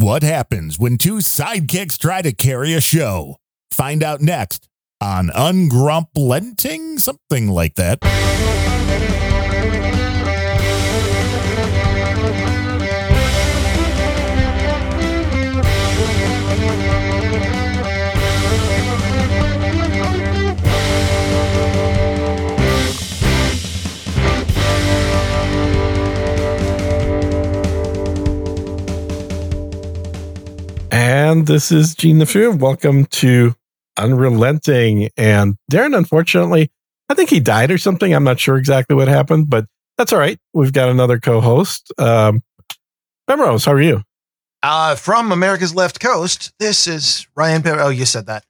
What happens when two sidekicks try to carry a show? Find out next on Ungrumplenting, something like that. And this is Gene the Few. Welcome to Unrelenting. And Darren, unfortunately, I think he died or something. I'm not sure exactly what happened, but that's all right. We've got another co-host. Um, Bemrose, how are you? Uh, from America's Left Coast, this is Ryan. Pe- oh, you said that.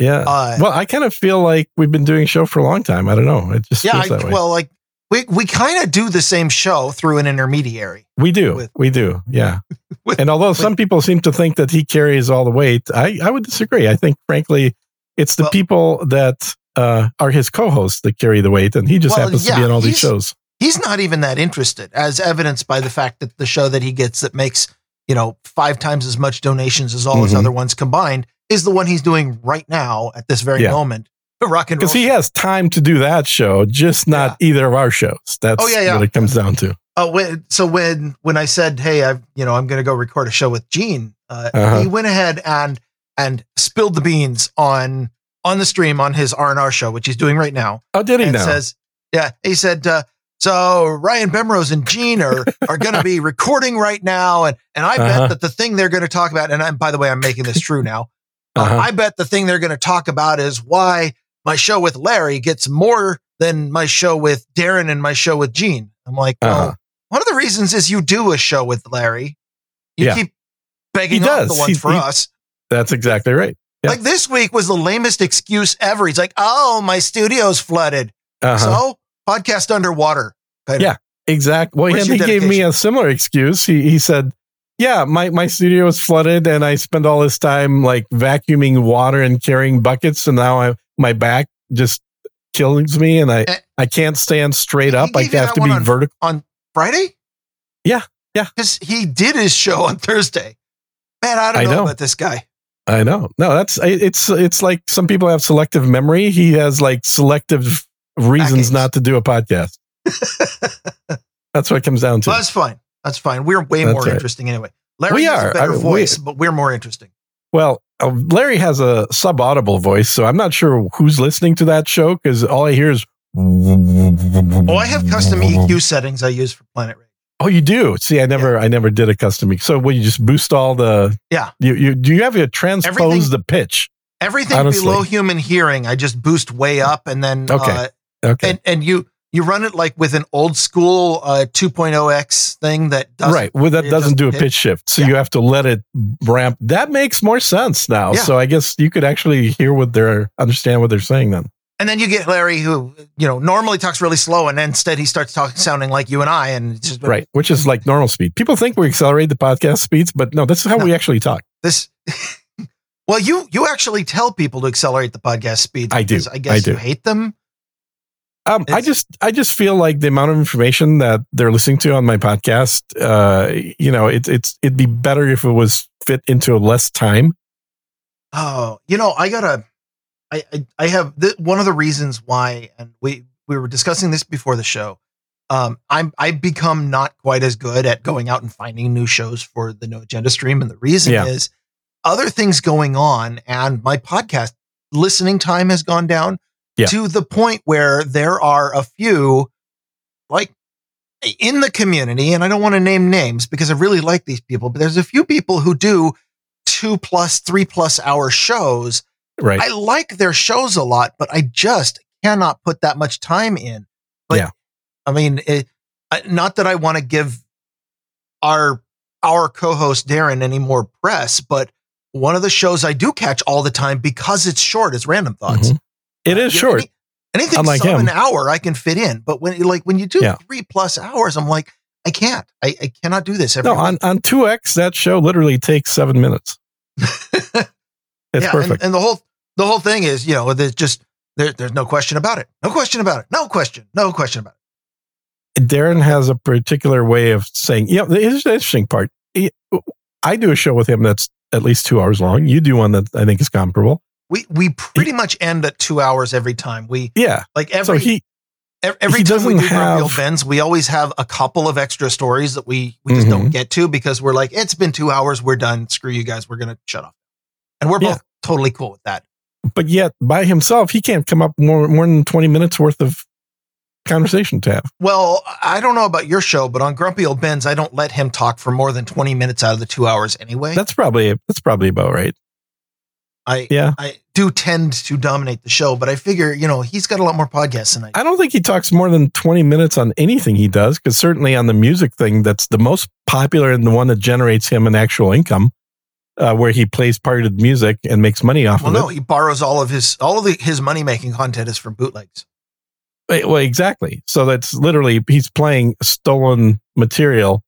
Yeah. Uh, well, I kind of feel like we've been doing a show for a long time. I don't know. It just yeah. feels I, that way. well, like we we kind of do the same show through an intermediary. we do. with- we do. Yeah. with- and although some people seem to think that he carries all the weight, I, I would disagree. I think, frankly, it's the Well- people that uh, are his co-hosts that carry the weight, and he just Well, happens to be on all these shows. He's not even that interested, as evidenced by the fact that the show that he gets that makes you know five times as much donations as all his Mhm. other ones combined is the one he's doing right now at this very Yeah. moment. The rock and roll. Because he has time to do that show, just not either of our shows. That's Oh, yeah, yeah. what it comes down to. Oh, when, so when when I said, "Hey, I you know I'm going to go record a show with Gene," uh, Uh-huh. he went ahead and and spilled the beans on on the stream on his R and R show, which he's doing right now. Oh, did he and now? says, "Yeah," he said. Uh, so Ryan Bemrose and Gene are are going to be recording right now, and and I bet Uh-huh. that the thing they're going to talk about, and I'm by the way, I'm making this true now. Uh, Uh-huh. I bet the thing they're going to talk about is why my show with Larry gets more than my show with Darren and my show with Gene. I'm like, well, Uh-huh. one of the reasons is you do a show with Larry. You Yeah. keep begging He off the ones He- for he- us. That's exactly right. Yeah. Like this week was the lamest excuse ever. He's like, oh, my studio's flooded. Uh-huh. So podcast underwater. Kind of. Yeah. Exactly. Well, Where's and he gave me a similar excuse. He he said, "Yeah, my my studio is flooded, and I spend all this time like vacuuming water and carrying buckets, and now I my back just kills me, and I Eh. I can't stand straight up. I have to be on- vertical." On Friday? Yeah. Yeah. Because he did his show on Thursday. Man, I don't I know, know. about this guy. I know. No, that's it's it's like some people have selective memory. He has like selective reasons not to do a podcast. that's what it comes down to. Well, that's fine. That's fine. We're way That's more right. interesting anyway. Larry We has are. a better I- we- voice, but we're more interesting. Well, Larry has a subaudible voice, so I'm not sure who's listening to that show because all I hear is. Oh, I have custom EQ settings I use for Planet Rage. Oh, you do. See, I never, I never did a custom. E- So, will you just boost all the? Yeah. You, you do you have to transpose Everything- the pitch? Everything Honestly. below human hearing, I just boost way up, and then Okay. uh, Okay. and and you you run it like with an old school uh, 2.0x thing that does right. Well, that it doesn't do a pitch. pitch shift, so Yeah. you have to let it ramp. That makes more sense now. Yeah. So I guess you could actually hear what they're understand what they're saying then. And then you get Larry, who you know normally talks really slow, and instead he starts talking, sounding like you and I, and just Right, which is like normal speed. People think we accelerate the podcast speeds, but no, this is how No. we actually talk. This. well, you you actually tell people to accelerate the podcast speed. I do. I I guess do. you hate them. Um, I just, I just feel like the amount of information that they're listening to on my podcast, uh, you know, it's, it's, it'd be better if it was fit into less time. Oh, you know, I gotta. I I, I have th- one of the reasons why, and we we were discussing this before the show. Um, I'm I've become not quite as good at going out and finding new shows for the No Agenda stream, and the reason Yeah. is other things going on, and my podcast listening time has gone down Yeah. to the point where there are a few like in the community, and I don't want to name names because I really like these people, but there's a few people who do two plus, three plus hour shows. Right. I like their shows a lot, but I just cannot put that much time in. But Yeah. I mean, it, not that I want to give our our co-host Darren any more press, but one of the shows I do catch all the time because it's short is Random Thoughts. Mhm. It uh, is You know, short. any- anything Unlike sub him. an hour I can fit in, but when like when you do Yeah. three plus hours, I'm like, I can't. I, I cannot do this every No, on, on 2X, that show literally takes seven minutes. It's yeah, perfect. And, and the whole the whole thing is, you know, there's just there, there's no question about it. No question about it. No question. No question about it. Darren has a particular way of saying, you know, here's the interesting part. He- I do a show with him that's at least two hours long. You do one that I think is comparable. We we pretty much end at two hours every time. We Yeah. like So every he, every he time we do Grumpy Old have- Bens, we always have a couple of extra stories that we we just Mhm. don't get to because we're like, it's been two hours, we're done. Screw you guys, we're gonna shut off. And we're Yeah. both totally cool with that. but yet by himself, he can't come up more, more than 20 minutes worth of conversation to have. Well, I don't know about your show, but on Grumpy Old Bens, I don't let him talk for more than 20 minutes out of the two hours anyway. That's probably, that's probably about right. I Yeah. I do tend to dominate the show, but I figure, you know, he's got a lot more podcasts than I do. I don't think he talks more than 20 minutes on anything he does, because certainly on the music thing, that's the most popular and the one that generates him an actual income, uh, where he plays parted music and makes money off of it. Well, of no, he borrows all of his all of the, his money making content is from bootlegs. it. Well, exactly. So that's literally, he's playing stolen material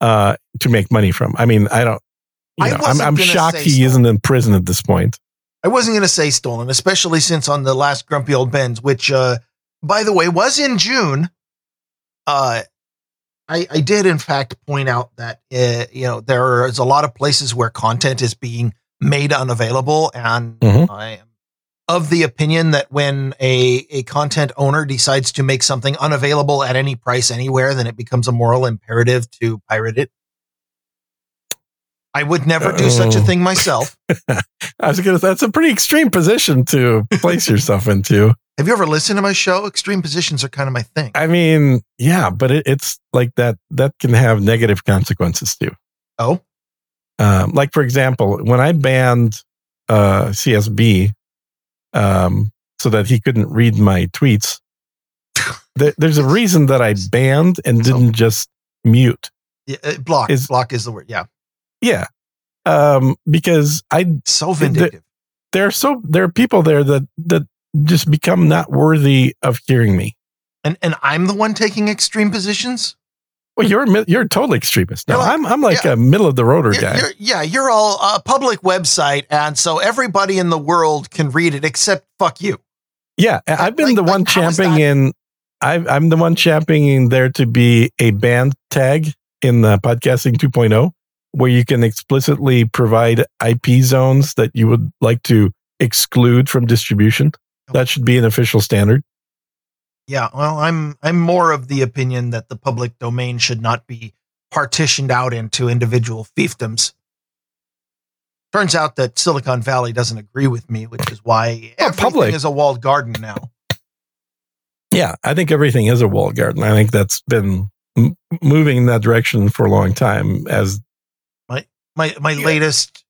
uh, to make money from. I mean, I don't, you I know, I'm, I'm shocked he stolen. isn't in prison at this point. I wasn't going to say stolen, especially since on the last Grumpy Old Bens, which, uh, by the way, was in June. Uh, I, I did in fact point out that uh, you know there is a lot of places where content is being made unavailable, and Mhm. I am of the opinion that when a a content owner decides to make something unavailable at any price anywhere, then it becomes a moral imperative to pirate it. I would never do such a Oh. thing myself. I was gonna. That's a pretty extreme position to place yourself into. Have you ever listened to my show? Extreme positions are kind of my thing. I mean, yeah, but it, it's like that. That can have negative consequences too. oh, Um, like for example, when I banned uh, CSB, um, so that he couldn't read my tweets, there, there's a reason that I banned and didn't just mute. yeah, uh, block. Is- block is the word. Yeah, Yeah, um, because I so vindictive. there are so there are people there that that just become not worthy of hearing me. and and I'm the one taking extreme positions. Well, you're you're a total extremist. No, like- I'm I'm like yeah. a middle of the roader You're- guy. you're- yeah, you're all a public website, and so everybody in the world can read it except fuck you. Yeah, I've been Like- the one is championing. in. I, I'm the one championing there to be a band tag in the podcasting 2.0, where you can explicitly provide IP zones that you would like to exclude from distribution. That should be an official standard. Yeah, well, I'm I'm more of the opinion that the public domain should not be partitioned out into individual fiefdoms. Turns out that Silicon Valley doesn't agree with me, which is why Oh, everything public. is a walled garden now. Yeah, I think everything is a walled garden. I think that's been m- moving in that direction for a long time. As my my latest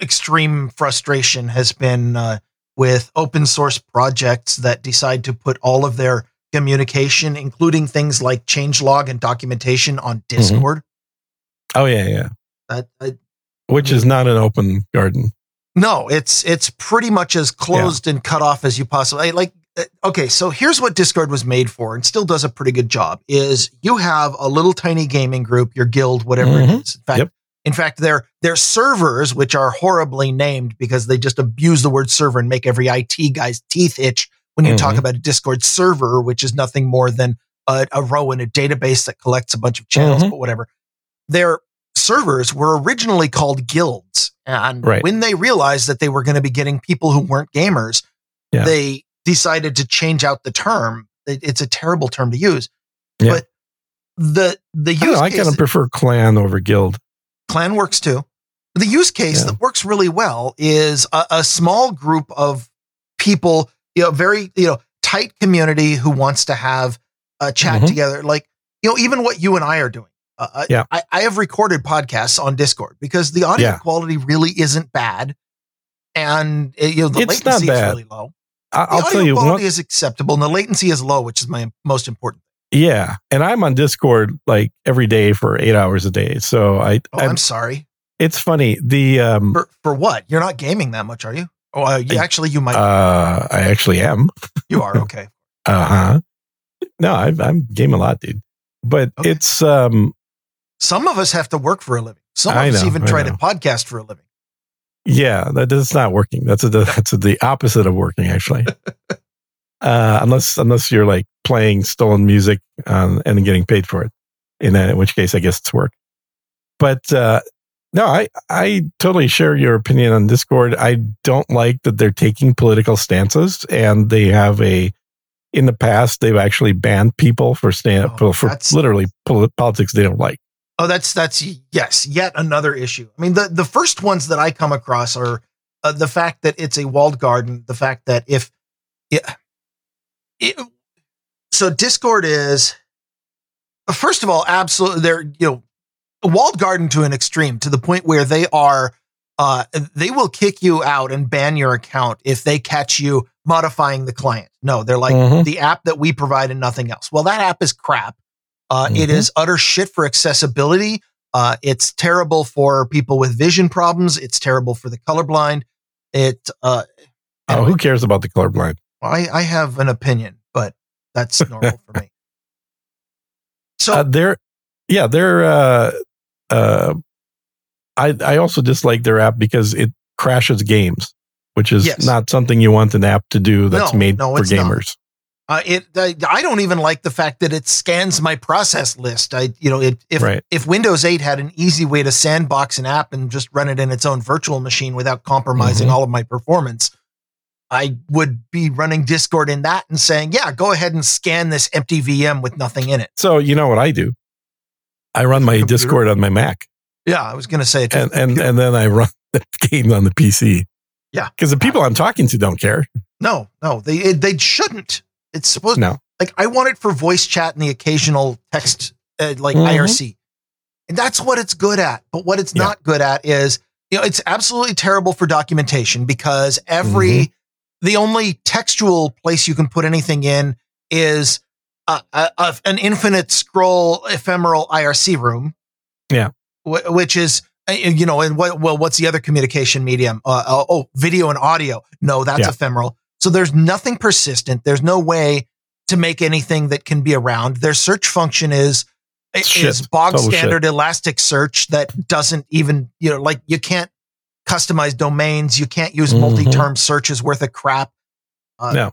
extreme frustration has been uh, with open source projects that decide to put all of their communication, including things like changelog and documentation, on Discord. oh yeah, yeah, That I, which is not an open garden. no, it's it's pretty much as closed and cut off as you possibly I- like. uh, Okay, so here's what Discord was made for, and still does a pretty good job. Is you have a little tiny gaming group, your guild, whatever Mhm. it is. In fact, Yep. In fact, their their servers, which are horribly named because they just abuse the word server and make every IT guy's teeth itch when you talk Mhm. about a Discord server, which is nothing more than a, a row in a database that collects a bunch of channels, Mhm. but whatever. Their servers were originally called guilds, and Right. when they realized that they were going to be getting people who weren't gamers, Yeah. they decided to change out the term. It- it's a terrible term to use, Yeah. but the the use don't know, I kind of prefer clan over guild. Clan works too. The use case Yeah. that works really well is a, a small group of people, you know, very, you know, tight community who wants to have a chat Mhm. together. Like, you know, even what you and I are doing. Uh, uh, Yeah. I, I have recorded podcasts on Discord because the audio Yeah. quality really isn't bad. And, uh, you know, the It's latency is really low. I, The I'll audio tell you quality one. is acceptable and the latency is low, which is my most important. Yeah, and I'm on Discord like every day for eight hours a day. So I, Oh, I'm, I'm sorry. it's funny. The um, For, for what? You're not gaming that much, are you? Oh, uh, you, I- actually, you might. uh, I actually am. you are. Okay. Uh huh. No, I, I'm game a lot, dude. But Okay. it's um, Some of us have to work for a living. Some of I us even I try know. to podcast for a living. yeah, that that's not working. That's a, that's a, the opposite of working, actually. uh, unless unless you're like playing stolen music um, and getting paid for it, in that in which case I guess it's work. But uh, No, I, I totally share your opinion on Discord. I don't like that they're taking political stances and they have a, in the past, they've actually banned people for stand Oh, for literally poli- politics they don't like. Oh, that's that's yes, yet another issue. I mean, the the first ones that I come across are uh, the fact that it's a walled garden, the fact that if it, it so Discord is first of all absolutely they're you know a walled garden to an extreme to the point where they are uh they will kick you out and ban your account if they catch you modifying the client. No, they're like Mhm. the app that we provide and nothing else. Well, that app is crap. Uh, It Mhm. is utter shit for accessibility. Uh, it's terrible for people with vision problems. It's terrible for the colorblind. It. Uh, Oh, anyway, who cares about the colorblind? I, I have an opinion, but that's normal for me. So Uh, they're, yeah, they're, uh, uh, I, I also dislike their app because it crashes games, which is Yes. not something you want an app to do that's No, made no, for gamers. uh, it. I, I don't even like the fact that it scans my process list. I, you know, it, if Right. if Windows 8 had an easy way to sandbox an app and just run it in its own virtual machine without compromising Mhm. all of my performance, I would be running Discord in that and saying, "Yeah, go ahead and scan this empty VM with nothing in it." So you know what I do? I run my Computer? Discord on my Mac, Yeah, I was going to say it. and and and then I run the game on the PC. Yeah. because the people I'm talking to don't care. no, no, they they shouldn't. It's supposed No, like I want it for voice chat and the occasional text, uh, like Mhm. IRC, and that's what it's good at. But what it's Yeah. not good at is, you know, it's absolutely terrible for documentation because every Mm-hmm. The only textual place you can put anything in is a, a, a- an infinite scroll ephemeral IRC room. Yeah. wh- which is. uh, You know, and what? Well, what's the other communication medium? Uh, uh, oh, video and audio. No, that's Yeah. ephemeral. So there's nothing persistent. There's no way to make anything that can be around. Their search function is is bog Total standard elastic search that doesn't even you know like you can't customize domains. You can't use Mhm. multi-term searches worth of crap. Uh, No.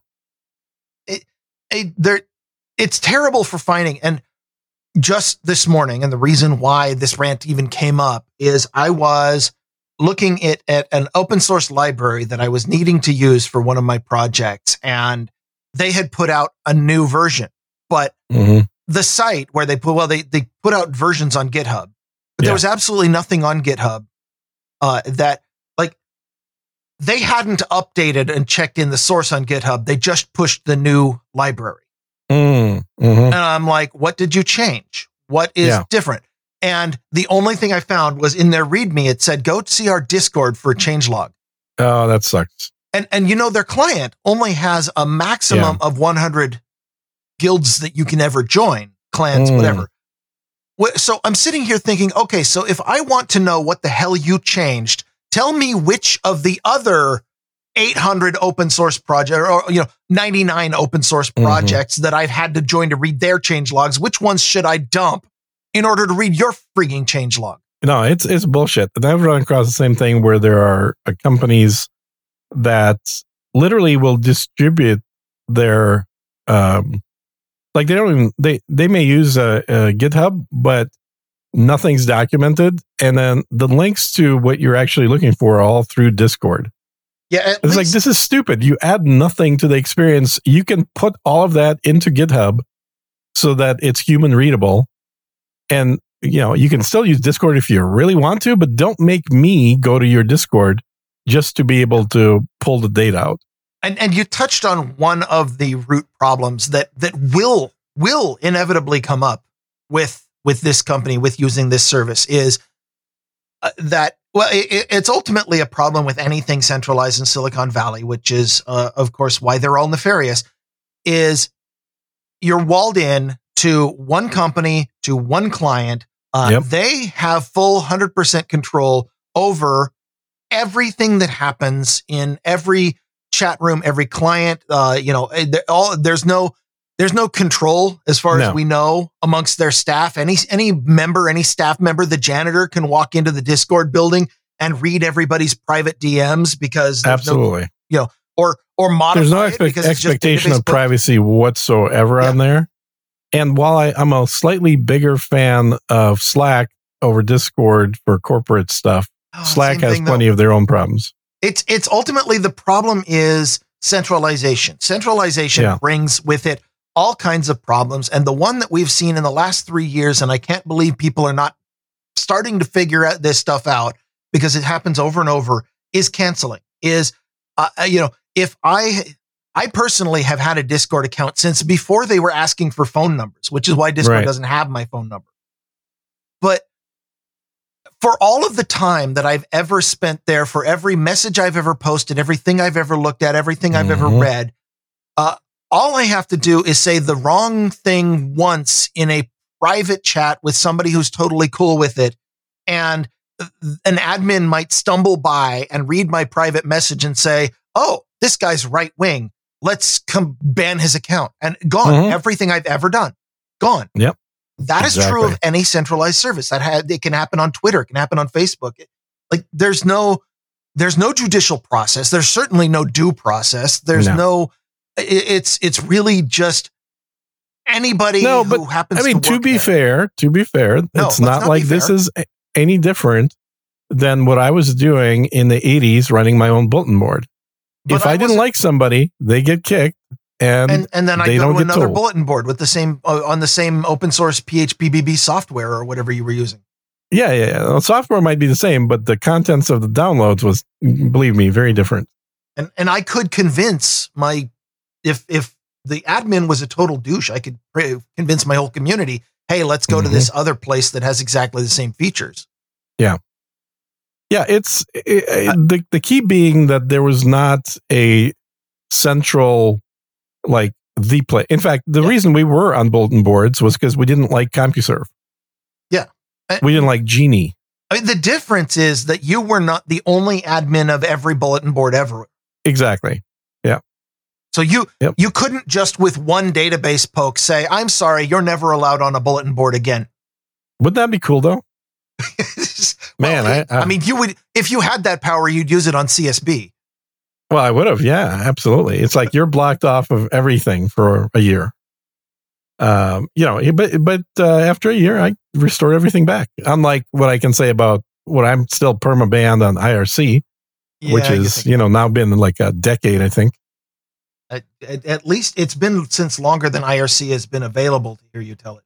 it, it, there, it's terrible for finding. And just this morning, and the reason why this rant even came up is I was looking at, at an open source library that I was needing to use for one of my projects, and they had put out a new version. But Mhm. the site where they put well, they they put out versions on GitHub, but Yeah. there was absolutely nothing on GitHub uh, that like they hadn't updated and checked in the source on GitHub. They just pushed the new library. Mm, mhm. And I'm like, what did you change? What is Yeah. different? And the only thing I found was in their README, it said, go see our Discord for a changelog. Oh, that sucks. And, and you know, their client only has a maximum of 100 guilds that you can ever join, clans, Mm. whatever. So I'm sitting here thinking, okay, so if I want to know what the hell you changed, tell me which of the other 800 open source project or you know 99 open source Mhm. projects that I've had to join to read their change logs. Which ones should I dump in order to read your freaking change log? No, it's it's bullshit. And I've run across the same thing where there are uh, companies that literally will distribute their um like they don't even they they may use a, a GitHub, but nothing's documented, and then the links to what you're actually looking for are all through Discord. Yeah, It's like this is stupid. You add nothing to the experience. You can put all of that into GitHub so that it's human readable. And you know, you can still use Discord if you really want to, but don't make me go to your Discord just to be able to pull the data out. And and you touched on one of the root problems that that will will inevitably come up with with this company with using this service is uh, that well it, it- it's ultimately a problem with anything centralized in silicon valley which is uh, of course why they're all nefarious is you're walled in to one company to one client uh, Yep. they have full 100% control over everything that happens in every chat room, every client. Uh, you know, eh, all there's no there's no control as far as we know amongst their staff. Any any member, any staff member, the janitor can walk into the Discord building and read everybody's private DMs because absolutely, no, know, or or modify There's no because expectation of privacy whatsoever Yeah. on there. And while I, I'm a slightly bigger fan of Slack, over Discord for corporate stuff. Oh, Slack has thing, plenty though. of their own problems. It's it's ultimately the problem is centralization. Centralization Yeah. brings with it all kinds of problems, and the one that we've seen in the last three years, and I can't believe people are not starting to figure out this stuff out because it happens over and over, is canceling. Is uh, uh, you know if I I personally have had a Discord account since before they were asking for phone numbers, which is why Discord Right. doesn't have my phone number. But for all of the time that I've ever spent there, for every message I've ever posted, everything I've ever looked at, everything I've ever Mhm. read, uh, all I have to do is say the wrong thing once in a private chat with somebody who's totally cool with it. And an admin might stumble by and read my private message and say, Oh, this guy's right wing. Let's come ban his account and gone. Mhm. Everything I've ever done, gone. Yep. That is true of any centralized service. That had it can happen on Twitter, it can happen on Facebook. It- like there's no there's no judicial process. There's certainly no due process. There's No. no, i- it's it's really just anybody No, who but, happens I mean, to, to be there. fair, to be fair, No, it's not not like this is any different than what I was doing in the 80s running my own bulletin board. But if I, didn't wasn't- like somebody, they get kicked and, and and then I go to another told. bulletin board with the same uh, on the same open source PHPBB software or whatever you were using. yeah, yeah, yeah. The software might be the same, but the contents of the downloads was, believe me, very different. And and I could convince my if if the admin was a total douche, I could convince my whole community, hey, let's go to Mhm. this other place that has exactly the same features. Yeah, Yeah, it's i i the the key being that there was not a central like the play. In fact, the Yeah. reason we were on bulletin boards was because we didn't like CompuServe. Yeah. Uh, we didn't like Genie. I mean, the difference is that you were not the only admin of every bulletin board ever. Exactly. Yeah. So you Yep. you couldn't just with one database poke say, "I'm sorry, you're never allowed on a bulletin board again." Wouldn't that be cool though? Man, Well, I- I- mean, you would if you had that power, you'd use it on CSB. Well, I would have. Yeah, absolutely. It's like you're blocked off of everything for a year. Um, you know, but but uh, after a year, I restored everything back. Unlike what I can say about what I'm still perma banned on IRC, which Yeah, you is you know now been like a decade, I think. at, at, at least it's been since longer than IRC has been available to hear you tell it.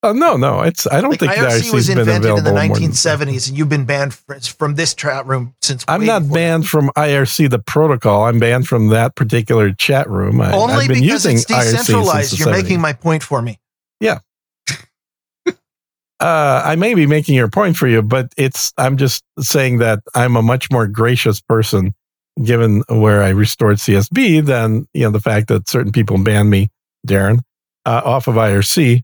Uh, no, no, it's I don't Like think IRC IRC was invented in the available. more than- 1970s, and you've been banned from this chat room since. I'm not banned from IRC the protocol. I'm banned from that particular chat room. I, Only I've been because using it's decentralized. You're 70s. making my point for me. Yeah. uh, I may be making your point for you, but it's I'm just saying that I'm a much more gracious person given where I restored CSB than you know the fact that certain people banned me, Darren, uh, off of IRC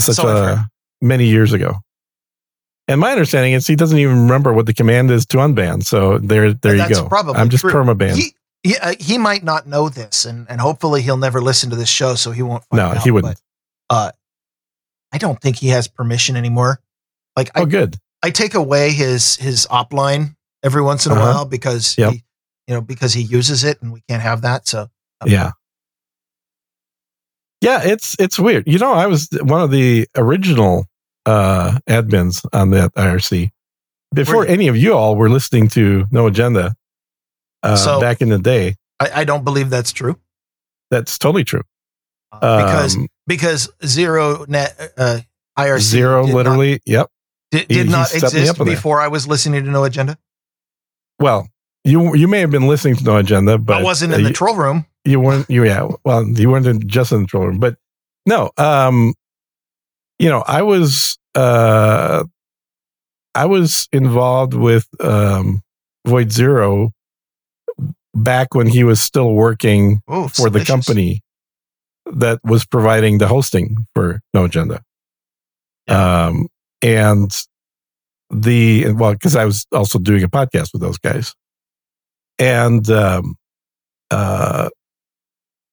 such So I've uh, many years ago. And my understanding is he doesn't even remember what the command is to unban. So there, there you go. probably I'm just true. perma banned. He, he, uh, he might not know this, and, and hopefully he'll never listen to this show, so he won't. Find No, out, he wouldn't. but, uh, I don't think he has permission anymore. Like I, Oh, good. I take away his his op line every once in a Uh-huh. while because Yep. he, you know because he uses it, and we can't have that. So Yeah. Yeah, it's it's weird. You know, I was one of the original uh admins on that IRC before any of you all were listening to No Agenda uh, So- back in the day. I, I don't believe that's true That's totally true. uh, because Um, because zero net uh, IRC zero, did not- literally. yep. did, did he not me exist up on that. before I was listening to No Agenda. Well, you you may have been listening to No Agenda, but I wasn't uh, in the you- troll room. You weren't you yeah well you weren't in, just in the troll room but no um you know i was uh i was involved with um void zero back when he was still working Ooh, for the company that was providing the hosting for no agenda. Yeah. um and the well because i was also doing a podcast with those guys. And um uh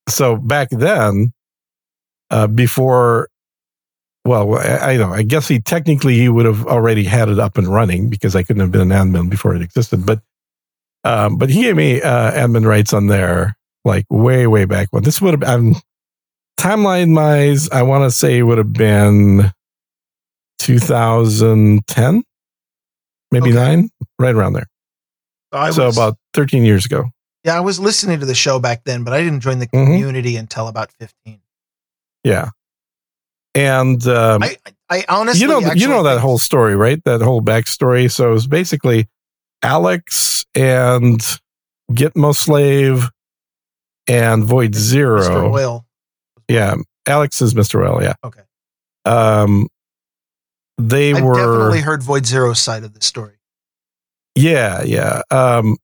so back then uh before well I, I know i guess he technically he would have already had it up and running because i couldn't have been an admin before it existed but um but he gave me uh admin rights on there like way way back when this would have been timeline wise i want to say it would have been 2010, maybe Okay. nine, right around there. I so was, about 13 years ago. Yeah, I was listening to the show back then, but I didn't join the Mhm. community until about 15. Yeah. And um, I, I, honestly, you know, you know that whole story, right? That whole backstory. So it was basically Alex and Gitmo Slave and Void Zero. Mr. Oil. Yeah, Alex is Mr. Oil. Yeah. Okay. Um, they I've were. definitely heard Void Zero's side of the story. Yeah, yeah. Um,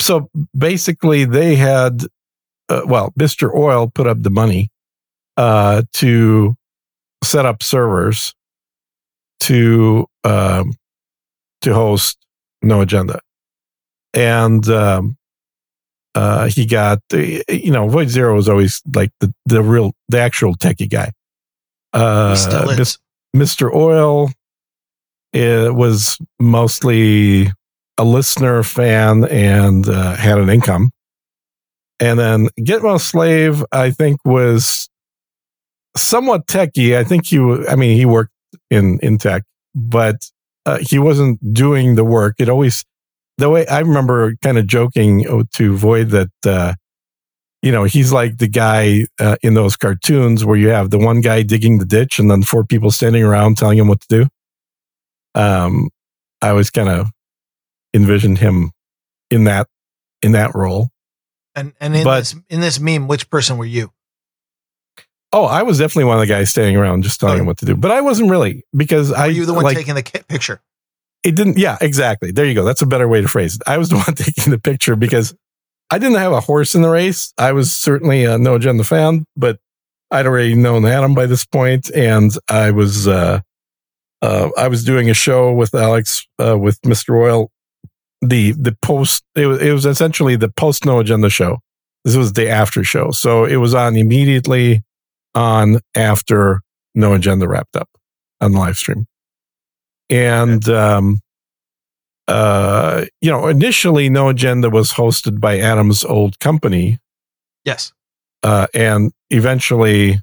so basically, they had, uh, well, Mr. Oil put up the money uh, to set up servers to um, to host No Agenda, and um, uh, he got the you know Void Zero was always like the the real the actual techie guy. Uh. Mr. Oil it was mostly a listener fan and uh, had an income. And then Gitmo Slave, I think, was somewhat techy. I think he, I mean, he worked in, in tech, but uh, he wasn't doing the work. It always, the way I remember kind of joking to Void that, uh, you know, he's like the guy uh, in those cartoons where you have the one guy digging the ditch and then four people standing around telling him what to do. Um, I was kind of envisioned him in that in that role. And and in But- this in this meme, which person were you? Oh, I was definitely one of the guys staying around just telling Okay. him what to do, but I wasn't really because I Were you the one like taking the picture? it didn't. Yeah, exactly. There you go. That's a better way to phrase it. I was the one taking the picture because I didn't have a horse in the race. I was certainly a no agenda fan, but I'd already known Adam by this point, and I was uh, uh, I was doing a show with Alex uh, with Mr. Oil. The the post it was it was essentially the post no agenda show. This was the after show, so it was on immediately on after no agenda wrapped up on the live stream, and um, uh, you know initially no agenda was hosted by Adam's old company, Yes, uh, and eventually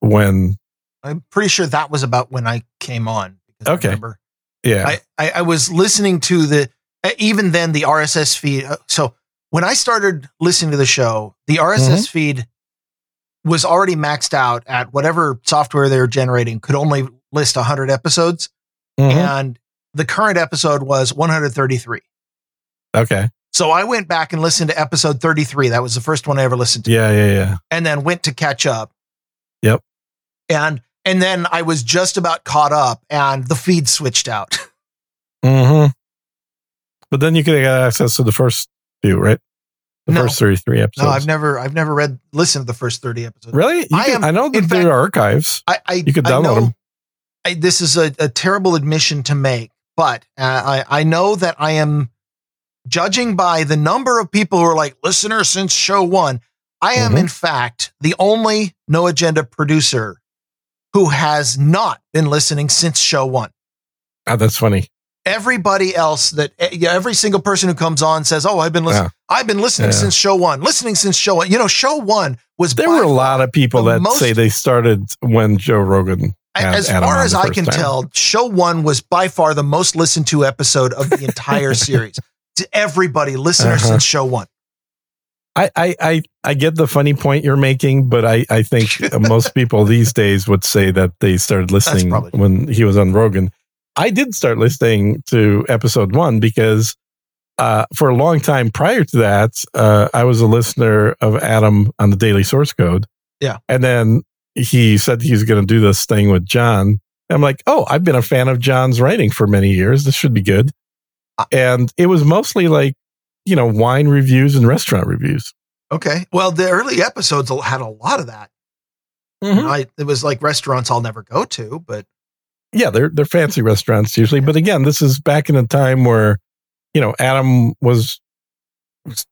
when I'm pretty sure that was about when I came on. because I Okay. remember yeah I, I, I was listening to the even then the RSS feed. uh, So when I started listening to the show, the RSS Mm-hmm. feed was already maxed out at whatever software they were generating could only list 100 episodes, Mhm. and the current episode was 133. okay So I went back and listened to episode 33. That was the first one I ever listened to. yeah yeah yeah and then went to catch up. Yep. And and then I was just about caught up and the feed switched out. hmm But then you could get access to the first few, right? The No. first 33 episodes. No, I've never I've never read listened to the first 30 episodes. Really? You I can- am- I know that there are archives. I, I You could I download know- them. I, this is a, a terrible admission to make, but uh, I I know that I am judging by the number of people who are like listeners since show one. I am Mhm. in fact the only no agenda producer who has not been listening since show one. Oh, that's funny. Everybody else that eh, every single person who comes on says, "Oh, I've been listening. I've been listening Yeah. since show one. Listening since show one. You know, show one was There were a lot of people that most- say they started when Joe Rogan. had As far as I can time. tell, show one was by far the most listened to episode of the entire series. To everybody, listeners Uh-huh. since show one. I, I, I, I get the funny point you're making, but I, I think most people these days would say that they started listening when he was on Rogan. I did start listening to episode one because uh, for a long time prior to that, uh, I was a listener of Adam on the Daily Source Code. Yeah. And then he said he's going to do this thing with John. I'm like, oh, I've been a fan of John's writing for many years. This should be good. And it was mostly like, you know, wine reviews and restaurant reviews. Okay. Well, the early episodes had a lot of that. Mm-hmm. I, it was like restaurants I'll never go to, but yeah, they're they're fancy restaurants usually. But again, this is back in a time where, you know, Adam was, was,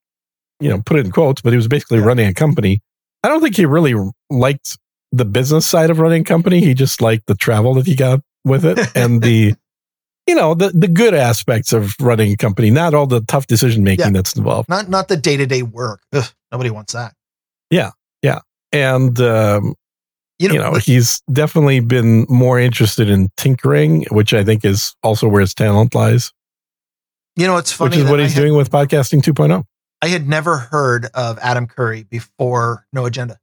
you know, put it in quotes, but he was basically Yeah. running a company. I don't think he really liked the business side of running a company. He just liked the travel that he got with it and the, you know, the the good aspects of running a company, not all the tough decision making Yeah. that's involved. not not the day to day work. Ugh, nobody wants that. Yeah, yeah, and um, You know, you know, he's definitely been more interested in tinkering, which I think is also where his talent lies, you know, it's funny. which is what he's had- doing with podcasting oh. 2.0. I had never heard of Adam Curry before No Agenda.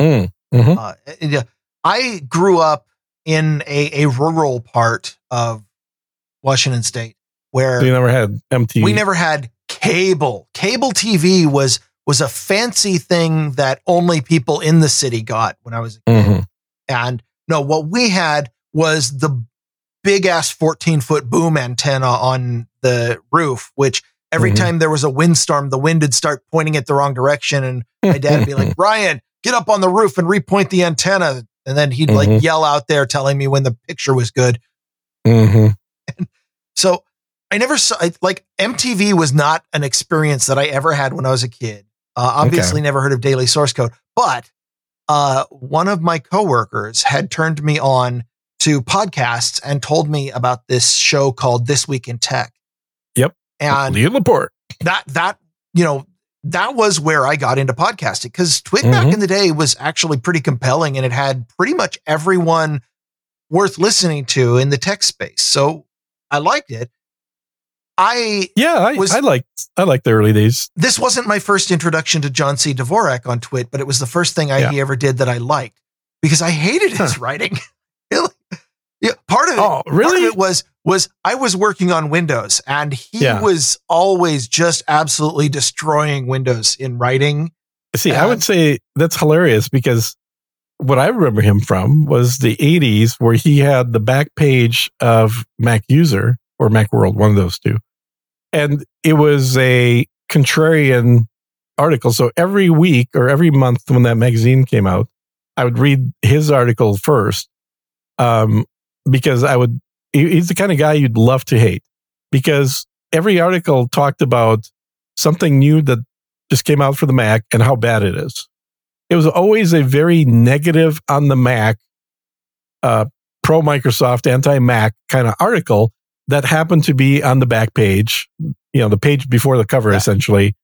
Mm, mhm. Uh, yeah, I grew up in a, a rural part of Washington State where So you never had MTV. we never had cable. Cable TV was was a fancy thing that only people in the city got when I was a kid. Mhm. And no, what we had was the big ass 14 foot boom antenna on the roof, which every Mhm. time there was a windstorm, the wind would start pointing it the wrong direction. And my dad would be like, Brian, get up on the roof and repoint the antenna. And then he'd like Mhm. yell out there telling me when the picture was good. Mhm. So I never saw like MTV was not an experience that I ever had when I was a kid. Uh, obviously, never heard of Daily Source Code, but uh, one of my coworkers had turned me on to podcasts and told me about this show called This Week in Tech. Yep. and Leo Laporte. that that you know that was where I got into podcasting because Twig back Mhm. in the day was actually pretty compelling and it had pretty much everyone worth listening to in the tech space. So I liked it. I Yeah, I, Was- I liked I liked the early days. this wasn't my first introduction to John C. Dvorak on Twit, but it was the first thing I, Yeah. he ever did that I liked because I hated his writing. really? Yeah, part of it Oh, part of really? it was was I was working on Windows and he Yeah. was always just absolutely destroying Windows in writing. See, I Um, would say that's hilarious because what I remember him from was the 80s where he had the back page of Mac User or Mac World, one of those two. And it was a contrarian article. So every week or every month when that magazine came out, I would read his article first um, because I would, he's the kind of guy you'd love to hate because every article talked about something new that just came out for the Mac and how bad it is. It was always a very negative on the Mac, uh, pro Microsoft, anti Mac kind of article that happened to be on the back page, you know, the page before the cover Yeah. essentially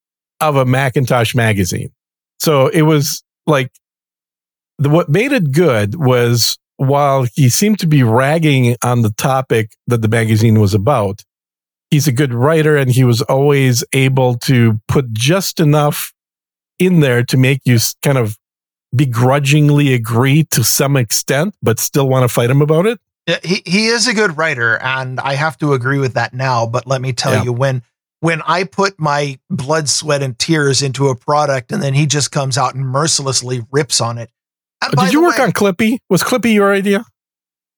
of a Macintosh magazine. So it was like the, what made it good was while he seemed to be ragging on the topic that the magazine was about, he's a good writer and he was always able to put just enough in there to make you kind of begrudgingly agree to some extent, but still want to fight him about it. He he is a good writer, and I have to agree with that now. But let me tell Yeah. you, when when I put my blood, sweat, and tears into a product, and then he just comes out and mercilessly rips on it. And Did you work way, on Clippy? Was Clippy your idea?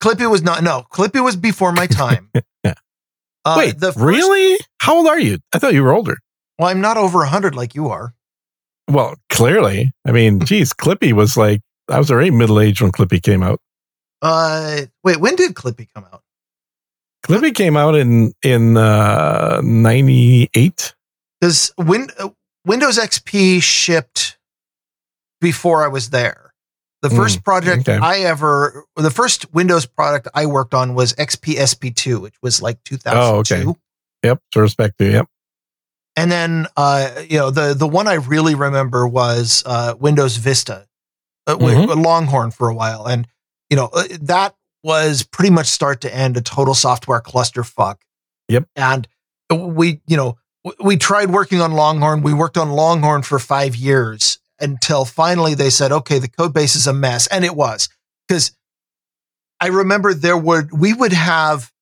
Clippy? Was not no Clippy was before my time. Yeah. Uh, Wait, the first- really? How old are you? I thought you were older. Well, I'm not over hundred like you are. Well, clearly. I mean, geez, Clippy was like, I was already middle aged when Clippy came out. Uh, wait, when did Clippy come out? Clippy came out in in uh, '98. Because Win- uh, Windows XP shipped before I was there. The Mm, first project okay. I ever, the first Windows product I worked on was XP SP2, which was like 2002. Oh, okay. Yep, so respect to yep. And then, uh, you know, the the one I really remember was uh, Windows Vista, uh, with Mhm. Longhorn for a while, and you know uh, that was pretty much start to end a total software clusterfuck. Yep. And we, you know, we tried working on Longhorn. We worked on Longhorn for five years until finally they said, "Okay, the code base is a mess," and it was because I remember there would we would have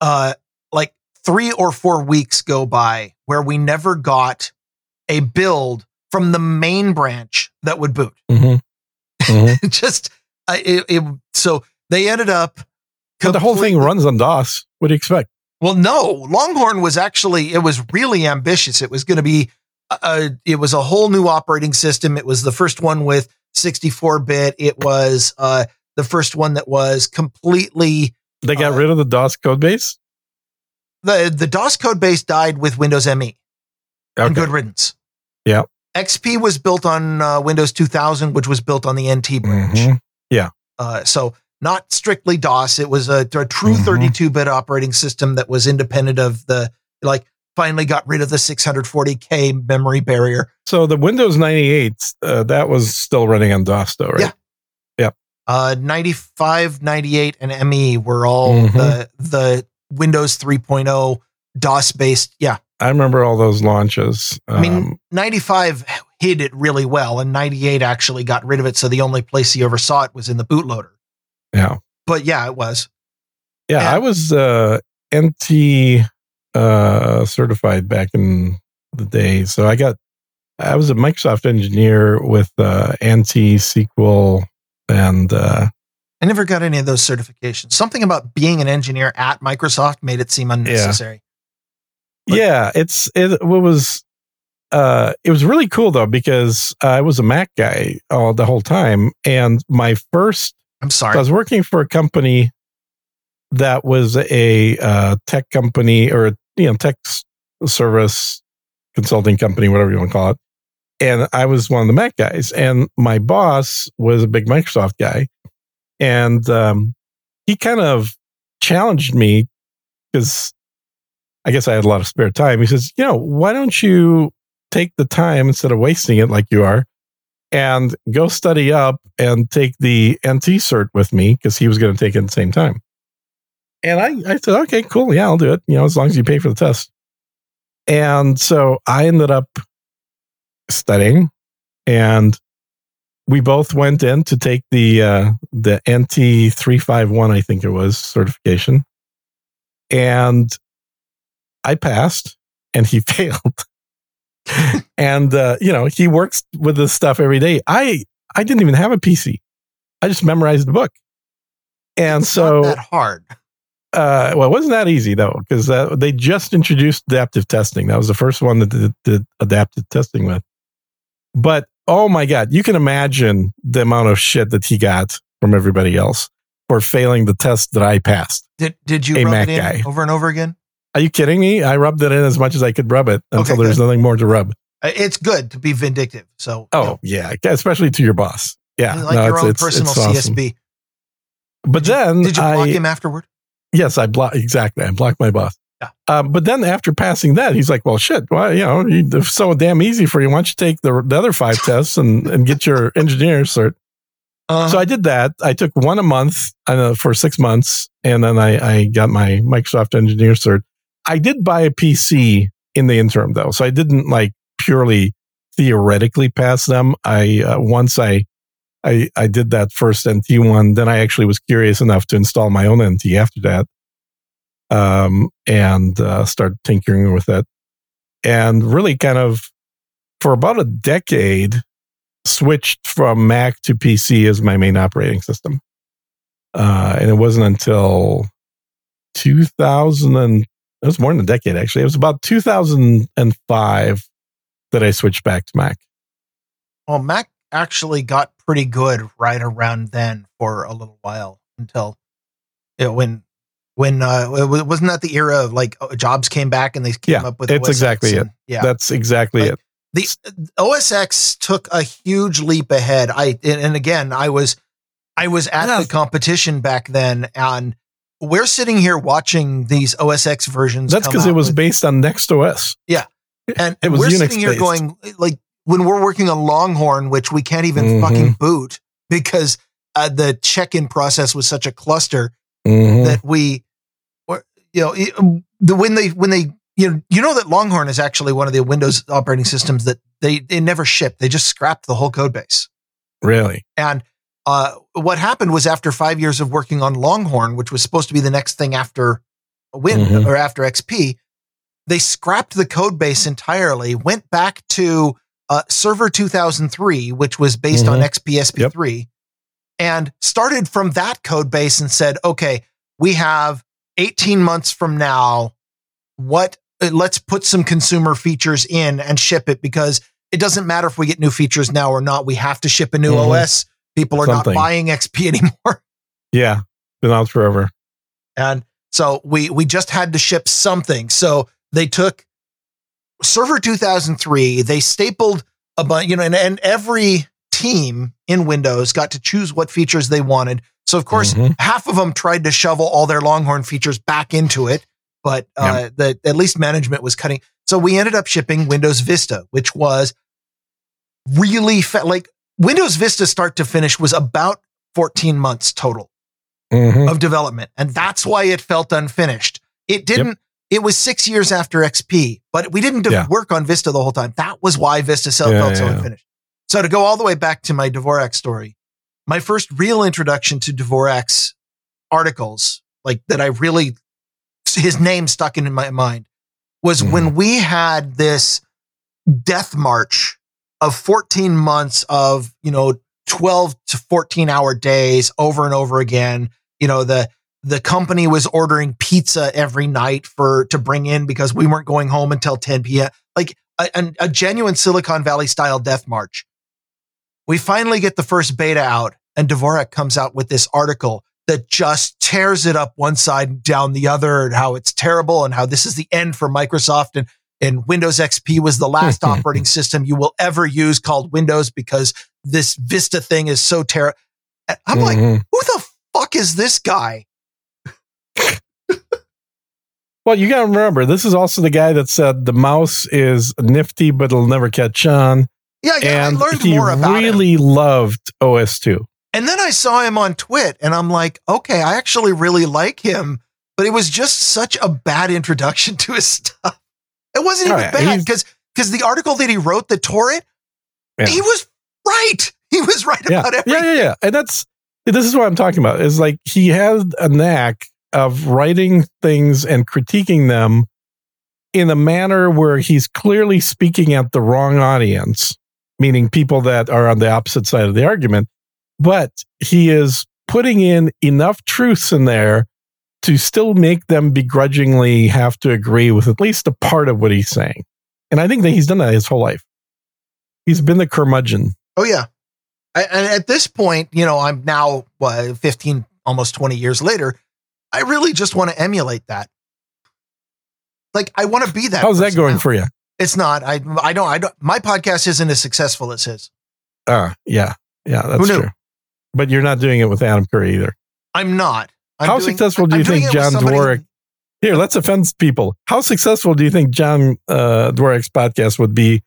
uh like three or four weeks go by where we never got a build from the main branch that would boot. hmm hmm Just uh, it, it, so they ended up. But the whole thing runs on DOS. What do you expect? Well, no, Longhorn was actually it was really ambitious. It was going to be uh, it was a whole new operating system. It was the first one with 64 bit. It was uh, the first one that was completely They got Uh, rid of the DOS code base. the the DOS code base died with Windows ME. and good riddance. Yeah. XP was built on uh, Windows 2000, which was built on the NT branch. Mhm. Uh, so not strictly DOS. It was a, a true Mhm. 32 bit operating system that was independent of the, like, finally got rid of the 640K memory barrier. So the Windows 98, uh, that was still running on DOS, though, right? Yeah. Yep. Uh, 95, 98, and ME were all Mhm. the the Windows 3.0 DOS based. Yeah, I remember all those launches. I mean, Um, 95 hid it really well, and 98 actually got rid of it. So the only place he ever saw it was in the bootloader. yeah. But yeah, it was. Yeah, And- I was uh, NT uh, certified back in the day. So I got, I was a Microsoft engineer with uh, NT SQL and uh, I never got any of those certifications. Something about being an engineer at Microsoft made it seem unnecessary. But- yeah, it's it, what was uh, it was really cool though because I was a Mac guy all the whole time, and my first I'm So I was working for a company that was a uh, tech company or you know tech service consulting company, whatever you want to call it. And I was one of the Mac guys, and my boss was a big Microsoft guy, and um, he kind of challenged me because I guess I had a lot of spare time. He says, "You know, why don't you take the time instead of wasting it like you are?" and go study up and take the NT cert with me because he was going to take it at the same time. And I, I said, okay, cool. Yeah, I'll do it. You know, as long as you pay for the test. And so I ended up studying and we both went in to take the, uh, the NT 351, I think it was certification. And I passed and he failed and uh, you know he works with this stuff every day. I I didn't even have a PC. I just memorized the book, and It's so that hard. uh, well, it wasn't that easy though because uh, they just introduced adaptive testing. That was the first one that did, did adaptive testing with. But oh my god, you can imagine the amount of shit that he got from everybody else for failing the test that I passed. Did did you a rub Mac it in guy. over and over again? Are you kidding me? I rubbed it in as much as I could rub it until Okay, there's nothing more to rub. Uh, It's good to be vindictive. So you Oh know, yeah, especially to your boss. Yeah, like no, your it's- own it's- personal it's awesome. CSB. But Did you- then Did you block I, him afterward? yes, I blocked exactly. I blocked my boss. Yeah. Um, but then after passing that, he's like, "Well, shit. Well, you know, you- it's so damn easy for you. Why don't you take the, the other five tests and, and get your engineer cert?" Uh, So I did that. I took one a month uh, for six months, and then I, I got my Microsoft engineer cert. I did buy a PC in the interim, though, so I didn't like purely theoretically pass them. I uh, once I, I I did that first NT one, then I actually was curious enough to install my own NT after that, um, and uh, start tinkering with it, and really kind of for about a decade switched from Mac to PC as my main operating system. Uh, and it wasn't until 2000 and it was more than a decade actually. It was about 2005 that I switched back to Mac. well, Mac actually got pretty good right around then for a little while until it, know, when when uh it wasn't that the era of like jobs came back and they came Yeah, up with it's OS exactly and- Yeah, That's exactly Like, it. the OS X took a huge leap ahead. I and and again, I was I was at Yeah. the competition back then, and we're sitting here watching these OS X versions. That's because it was with- based on Next OS. Yeah. And it was we're Unix sitting here based. going like when we're working on Longhorn, which we can't even Mhm. fucking boot because uh, the check-in process was such a cluster Mhm. that we, or, you know, it- um, the when they when they you know you know that Longhorn is actually one of the Windows operating systems that they they never shipped. They just scrapped the whole code base. really? And uh, what happened was after five years of working on Longhorn, which was supposed to be the next thing after Win Mhm. or after XP, they scrapped the code base entirely, went back to uh, Server 2003, which was based on Mhm. XP SP3, and started from that code base and said, okay, we have 18 months from now. What uh, let's put some consumer features in and ship it because it doesn't matter if we get new features now or not. We have to ship a new Mhm. OS. People are Something. not buying XP anymore. Yeah. Been out forever. And so we we just had to ship something. So they took Server 2003, they stapled a bunch, you know, and, and every team in Windows got to choose what features they wanted. So of course, Mhm. half of them tried to shovel all their Longhorn features back into it, but uh, the at least management was cutting. So we ended up shipping Windows Vista, which was really fa- like Windows Vista start to finish was about 14 months total Mhm. of development. And that's why it felt unfinished. It didn't, it was six years after XP, but we didn't Yeah. work on Vista the whole time. That was why Vista felt Yeah, felt so yeah. unfinished. So to go all the way back to my Dvorak story, my first real introduction to Dvorak's articles, like that I really, his name stuck in my mind was Mhm. when we had this death march of 14 months of, you know, 12 to 14 hour days over and over again. You know, the, the company was ordering pizza every night for to bring in because we weren't going home until 10 p.m. Like a, a genuine Silicon Valley style death march. We finally get the first beta out, and Dvorak comes out with this article that just tears it up one side and down the other, and how it's terrible, and how this is the end for Microsoft, and and Windows XP was the last operating system you will ever use called Windows because this Vista thing is so terrible. I'm like, Mhm. who the fuck is this guy? Well, you got to remember, this is also the guy that said the mouse is nifty, but it'll never catch on. Yeah, yeah. and I learned more about him. really loved OS2. And then I saw him on Twit and I'm like, okay, I actually really like him, but it was just such a bad introduction to his stuff. It wasn't even yeah, bad because because the article that he wrote that tore it, Yeah. he was right. He was right Yeah. about everything. yeah, yeah, yeah. And that's this is what I'm talking about. Is like he had a knack of writing things and critiquing them in a manner where he's clearly speaking at the wrong audience, meaning people that are on the opposite side of the argument. But he is putting in enough truths in there to still make them begrudgingly have to agree with at least a part of what he's saying. And I think that he's done that his whole life. He's been the curmudgeon. Oh yeah. I, and at this point, you know, I'm now what, 15, almost 20 years later. I really just want to emulate that. Like I want to be that. How's that going now. for you? It's not. I I don't. I don't. My podcast isn't as successful as his. Ah, yeah, yeah, that's true. But you're not doing it with Adam Curry either. I'm not. I'm How doing- successful do I'm you think it with John Dvorak? Here, let's offend people. How successful do you think John uh, Dvorak's podcast would be?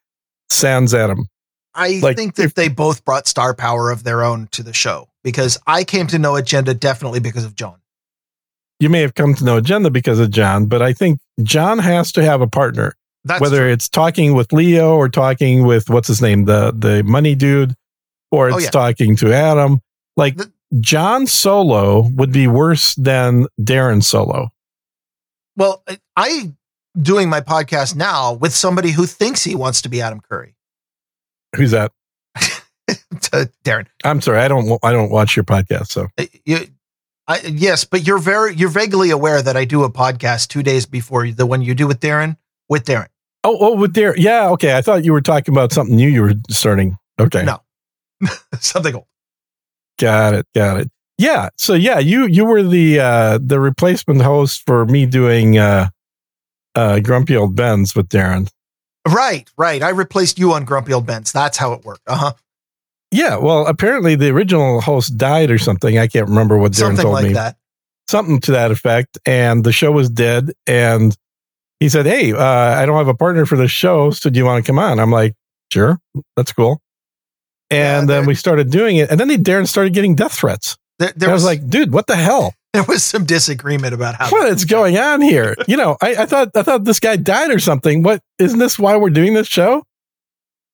Sans Adam. I Like, think that if- they both brought star power of their own to the show because I came to know Agenda definitely because of John. You may have come to know Agenda because of John, but I think John has to have a partner. That's whether true. it's talking with Leo or talking with what's his name, the the money dude, or Oh, it's yeah. talking to Adam. Like The- John Solo would be worse than Darren Solo. well, I- doing my podcast now with somebody who thinks he wants to be Adam Curry. Who's that? Darren, I'm sorry, I don't I don't watch your podcast, so Uh, you, I, yes, but you're very you're vaguely aware that I do a podcast two days before the one you do with Darren with Darren. Oh, oh, with Darren. Yeah, okay. I thought you were talking about something new you were starting. Okay. No. Something old. Got it. Got it. Yeah. So yeah, you you were the uh the replacement host for me doing uh uh Grumpy Old Ben's with Darren. Right, right. I replaced you on Grumpy Old Ben's. That's how it worked. Uh huh. Yeah, well, apparently the original host died or something. I can't remember what Darren told me. Something told like me. that. Something to that effect. And the show was dead. And he said, Hey, uh, I don't have a partner for the show. So do you want to come on? I'm like, Sure, that's cool. Yeah, And then we started doing it. And then they, Darren started getting death threats. There, there I was was like, dude, what the hell? there was some disagreement about how what is going on here? You know, I, I thought I thought this guy died or something. What isn't this why we're doing this show?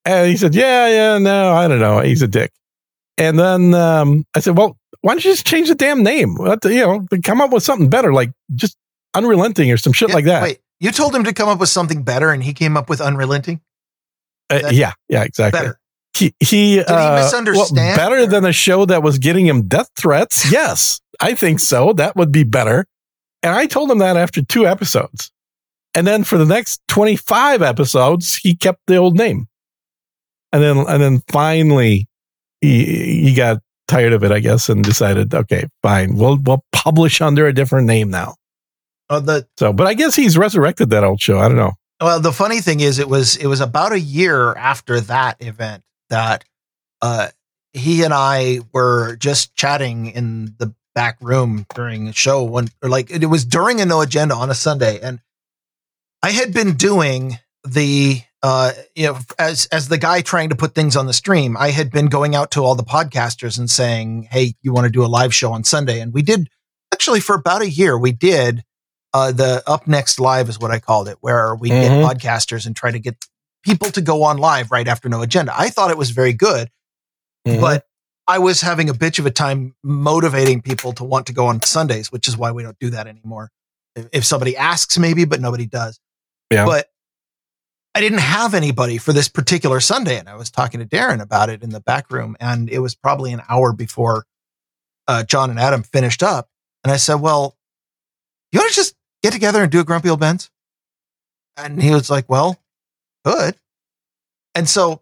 And he said, Yeah, yeah, no, I don't know. He's a dick. And then um, I said, Well, why don't you just change the damn name? What you know, come up with something better, like just unrelenting or some shit Yeah, like that. Wait, you told him to come up with something better, and he came up with unrelenting. Uh, yeah, yeah, exactly. Better. He he, he uh, well, better or- than a show that was getting him death threats. Yes, I think so. That would be better. And I told him that after two episodes. And then for the next 25 episodes, he kept the old name. And then and then finally he he got tired of it, I guess, and decided, okay, fine. We'll we'll publish under a different name now. Oh, the So, but I guess he's resurrected that old show. I don't know. well, the funny thing is, it was it was about a year after that event that uh, he and I were just chatting in the back room during a show when, or like it was during a no agenda on a Sunday, and I had been doing the uh, you know, as as the guy trying to put things on the stream, I had been going out to all the podcasters and saying, "Hey, you want to do a live show on Sunday?" And we did actually for about a year. We did uh, the Up Next Live is what I called it, where we Mhm. get podcasters and try to get people to go on live right after No Agenda. I thought it was very good, Mhm. but I was having a bitch of a time motivating people to want to go on Sundays, which is why we don't do that anymore. If, if somebody asks, maybe, but nobody does. Yeah. But I didn't have anybody for this particular Sunday, and I was talking to Darren about it in the back room, and it was probably an hour before uh, John and Adam finished up, and I said, "Well, you want to just get together and do a Grumpy Old Ben's?" And he was like, "Well, good." And so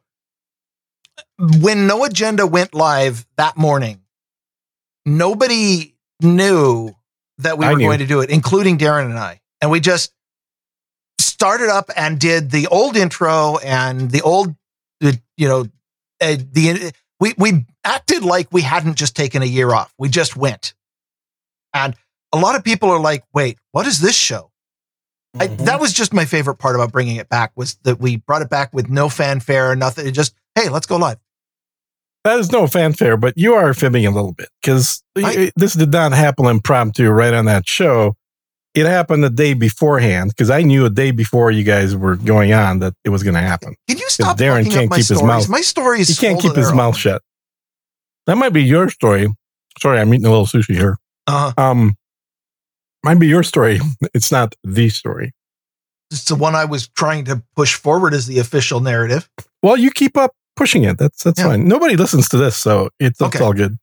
when No Agenda went live that morning, nobody knew that we I were knew. going to do it, including Darren and I. And we just started up and did the old intro and the old, you know, uh, the we we acted like we hadn't just taken a year off. We just went, and a lot of people are like, "Wait, what is this show?" I, Mhm. that was just my favorite part about bringing it back was that we brought it back with no fanfare, or nothing. It just, hey, let's go live. That is no fanfare, but you are fibbing a little bit because this did not happen impromptu right on that show. It happened the day beforehand because I knew a day before you guys were going on that it was going to happen. Can you stop Darren can't keep his mouth- My stories. He can't keep his of- mouth shut. That might be your story. Sorry, I'm eating a little sushi here. Uh, Um, might be your story. It's not the story. it's the one I was trying to push forward as the official narrative. Well, you keep up pushing it. That's that's Yeah. fine. Nobody listens to this, so it's, it's all good.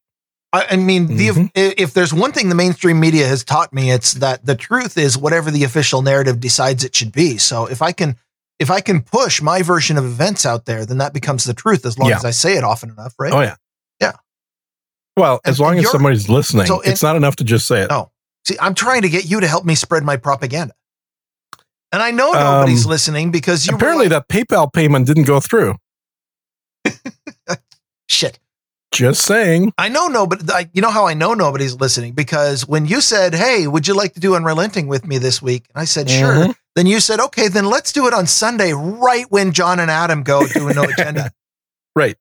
I, I mean, the, Mhm. if, if there's one thing the mainstream media has taught me, it's that the truth is whatever the official narrative decides it should be. So if I can, if I can push my version of events out there, then that becomes the truth as long Yeah. as I say it often enough, right? Oh yeah, Yeah. Well, And- as long as somebody's listening, so it's not enough to just say it. No. See, I'm trying to get you to help me spread my propaganda. And I know nobody's Um, listening because you Apparently, like, that PayPal payment didn't go through. shit. Just saying. I know nobody. I, you know how I know nobody's listening because when you said, "Hey, would you like to do Unrelenting with me this week?" and I said, "Sure," Mhm. then you said, "Okay, then let's do it on Sunday, right when John and Adam go do a no agenda." Right.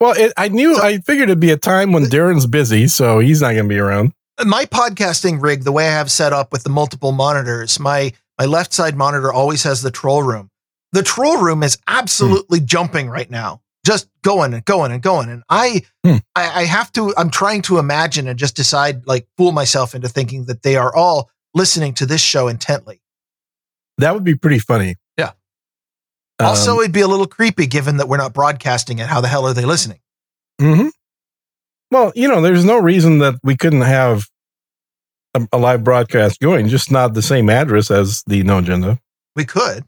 well, it, I knew. So- I figured it'd be a time when Darren's busy, so he's not going to be around. My podcasting rig, the way I have set up with the multiple monitors, my my left side monitor always has the troll room. The troll room is absolutely jumping right now, just going and going and going. And I, Hmm. I, I have to. I'm trying to imagine and just decide, like, fool myself into thinking that they are all listening to this show intently. That would be pretty funny. Yeah. Um, also, it'd be a little creepy given that we're not broadcasting it. How the hell are they listening? mhm. Well, you know, there's no reason that we couldn't have a, a live broadcast going, just not the same address as the No Agenda. We could.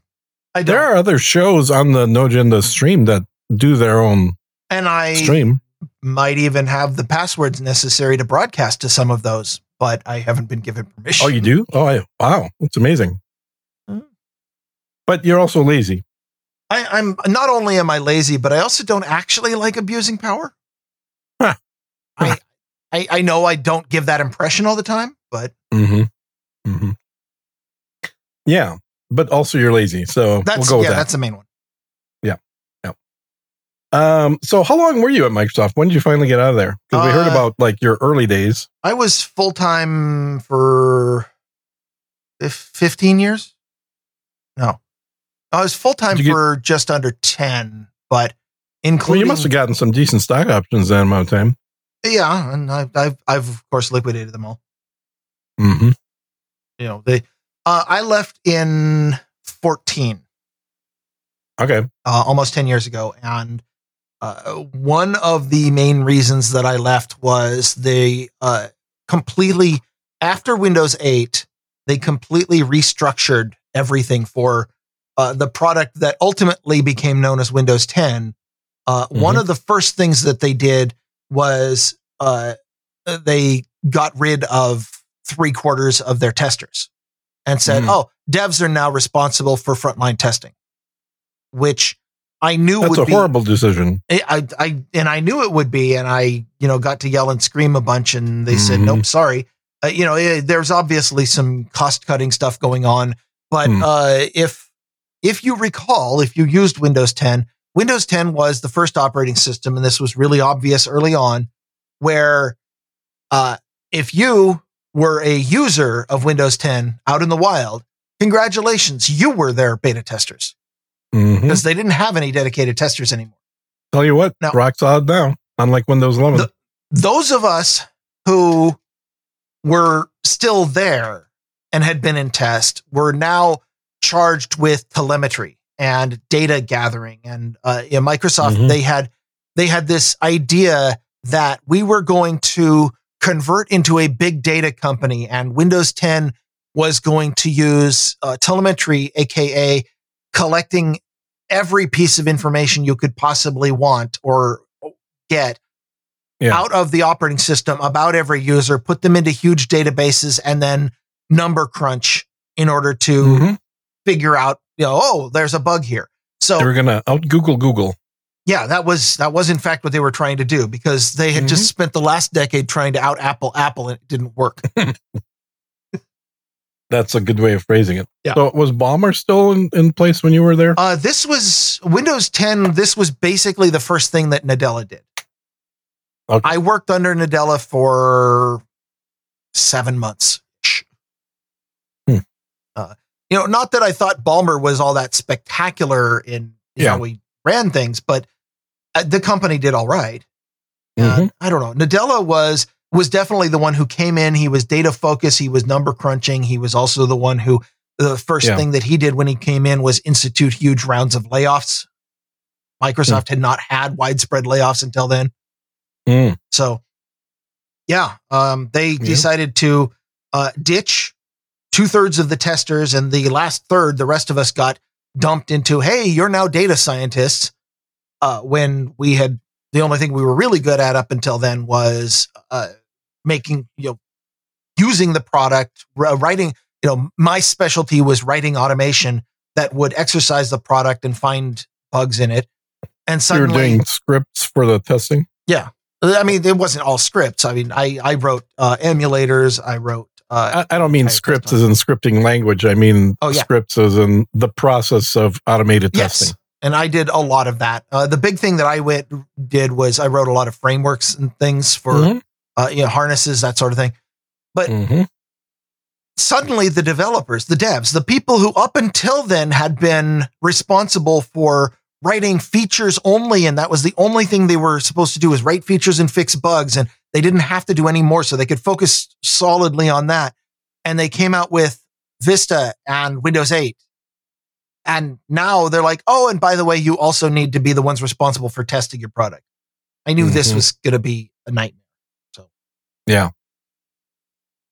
I don't. There are other shows on the No Agenda stream that do their own and I stream. might even have the passwords necessary to broadcast to some of those, but I haven't been given permission. Oh, you do? Oh, I, wow, that's amazing. Hmm. But you're also lazy. I, I'm not only am I lazy, but I also don't actually like abusing power. Huh. I, I I know I don't give that impression all the time, but Mm-hmm. Mm-hmm. Yeah, but also you're lazy, so that's we'll yeah, that. that's the main one. Yeah, yeah. Um, so how long were you at Microsoft? When did you finally get out of there? Because we heard Uh, about like your early days. I was full time for fif- 15 years. No, I was full time you get- for just under 10, but Well, including you must have gotten some decent stock options that amount of time. Yeah, and I've, I've I've of course liquidated them all. Mm-hmm. you know they uh, i left in 14 Okay. uh, almost 10 years ago and uh, one of the main reasons that i left was they uh, completely after windows 8 they completely restructured everything for uh, the product that ultimately became known as windows 10 uh, one Mhm. of the first things that they did was uh, they got rid of three quarters of their testers and said, Mm. "Oh, devs are now responsible for frontline testing," which I knew That's would a be. horrible decision. I, I, and I knew it would be, and I, you know, got to yell and scream a bunch, and they said, Mhm. "Nope, sorry." Uh, you know, eh, there's obviously some cost cutting stuff going on, but Hmm. uh, if if you recall, if you used Windows 10, Windows 10 was the first operating system, and this was really obvious early on, where uh, if you were a user of Windows 10 out in the wild, congratulations, you were their beta testers Mhm. because they didn't have any dedicated testers anymore. Tell you what, Now- rock solid now. Unlike Windows 11. The- Those of us who were still there and had been in test were now charged with telemetry and data gathering. And uh, in Microsoft, Mhm. they had they had this idea that we were going to convert into a big data company, and Windows 10 was going to use uh, telemetry, aka collecting every piece of information you could possibly want or get Yeah. out of the operating system about every user, put them into huge databases, and then number crunch in order to Mhm. figure out, you know, oh, there's a bug here. So They were going to out Google Google. yeah, that was that was in fact what they were trying to do because they had just spent the last decade trying to out Apple Apple and it didn't work. That's a good way of phrasing it. Yeah. So was Ballmer still in, in place when you were there? Uh, this was Windows 10. This was basically the first thing that Nadella did. Okay. I worked under Nadella for seven months. Hmm. Uh, you know, not that I thought Ballmer was all that spectacular in Yeah. how he ran things, but uh, the company did all right. Uh, Mhm. I don't know. Nadella was was definitely the one who came in. He was data focused. He was number crunching. He was also the one who the first Yeah. thing that he did when he came in was institute huge rounds of layoffs. Microsoft had not had widespread layoffs until then. Mm. So, yeah, um, they Yeah. decided to uh, ditch two thirds of the testers, and the last third, the rest of us got dumped into, hey, you're now data scientists. Uh, when we had the only thing we were really good at up until then was uh, making, you know, using the product, writing. You know, my specialty was writing automation that would exercise the product and find bugs in it. And suddenly, you're doing scripts for the testing? Yeah, I mean, it wasn't all scripts. I mean, I I wrote uh, emulators. I wrote. Uh, I, I don't mean scripts as in scripting language. I mean Oh, yeah. scripts as in the process of automated yes, testing. and I did a lot of that. Uh, the big thing that I went did was I wrote a lot of frameworks and things for Mhm. uh, you know harnesses that sort of thing. But Mhm. suddenly, the developers, the devs, the people who up until then had been responsible for writing features only, and that was the only thing they were supposed to do was write features and fix bugs, and they didn't have to do any more, so they could focus solidly on that. And they came out with Vista and Windows 8. And now they're like, oh, and by the way, you also need to be the ones responsible for testing your product. I knew this Mhm. was going to be a nightmare. So, yeah.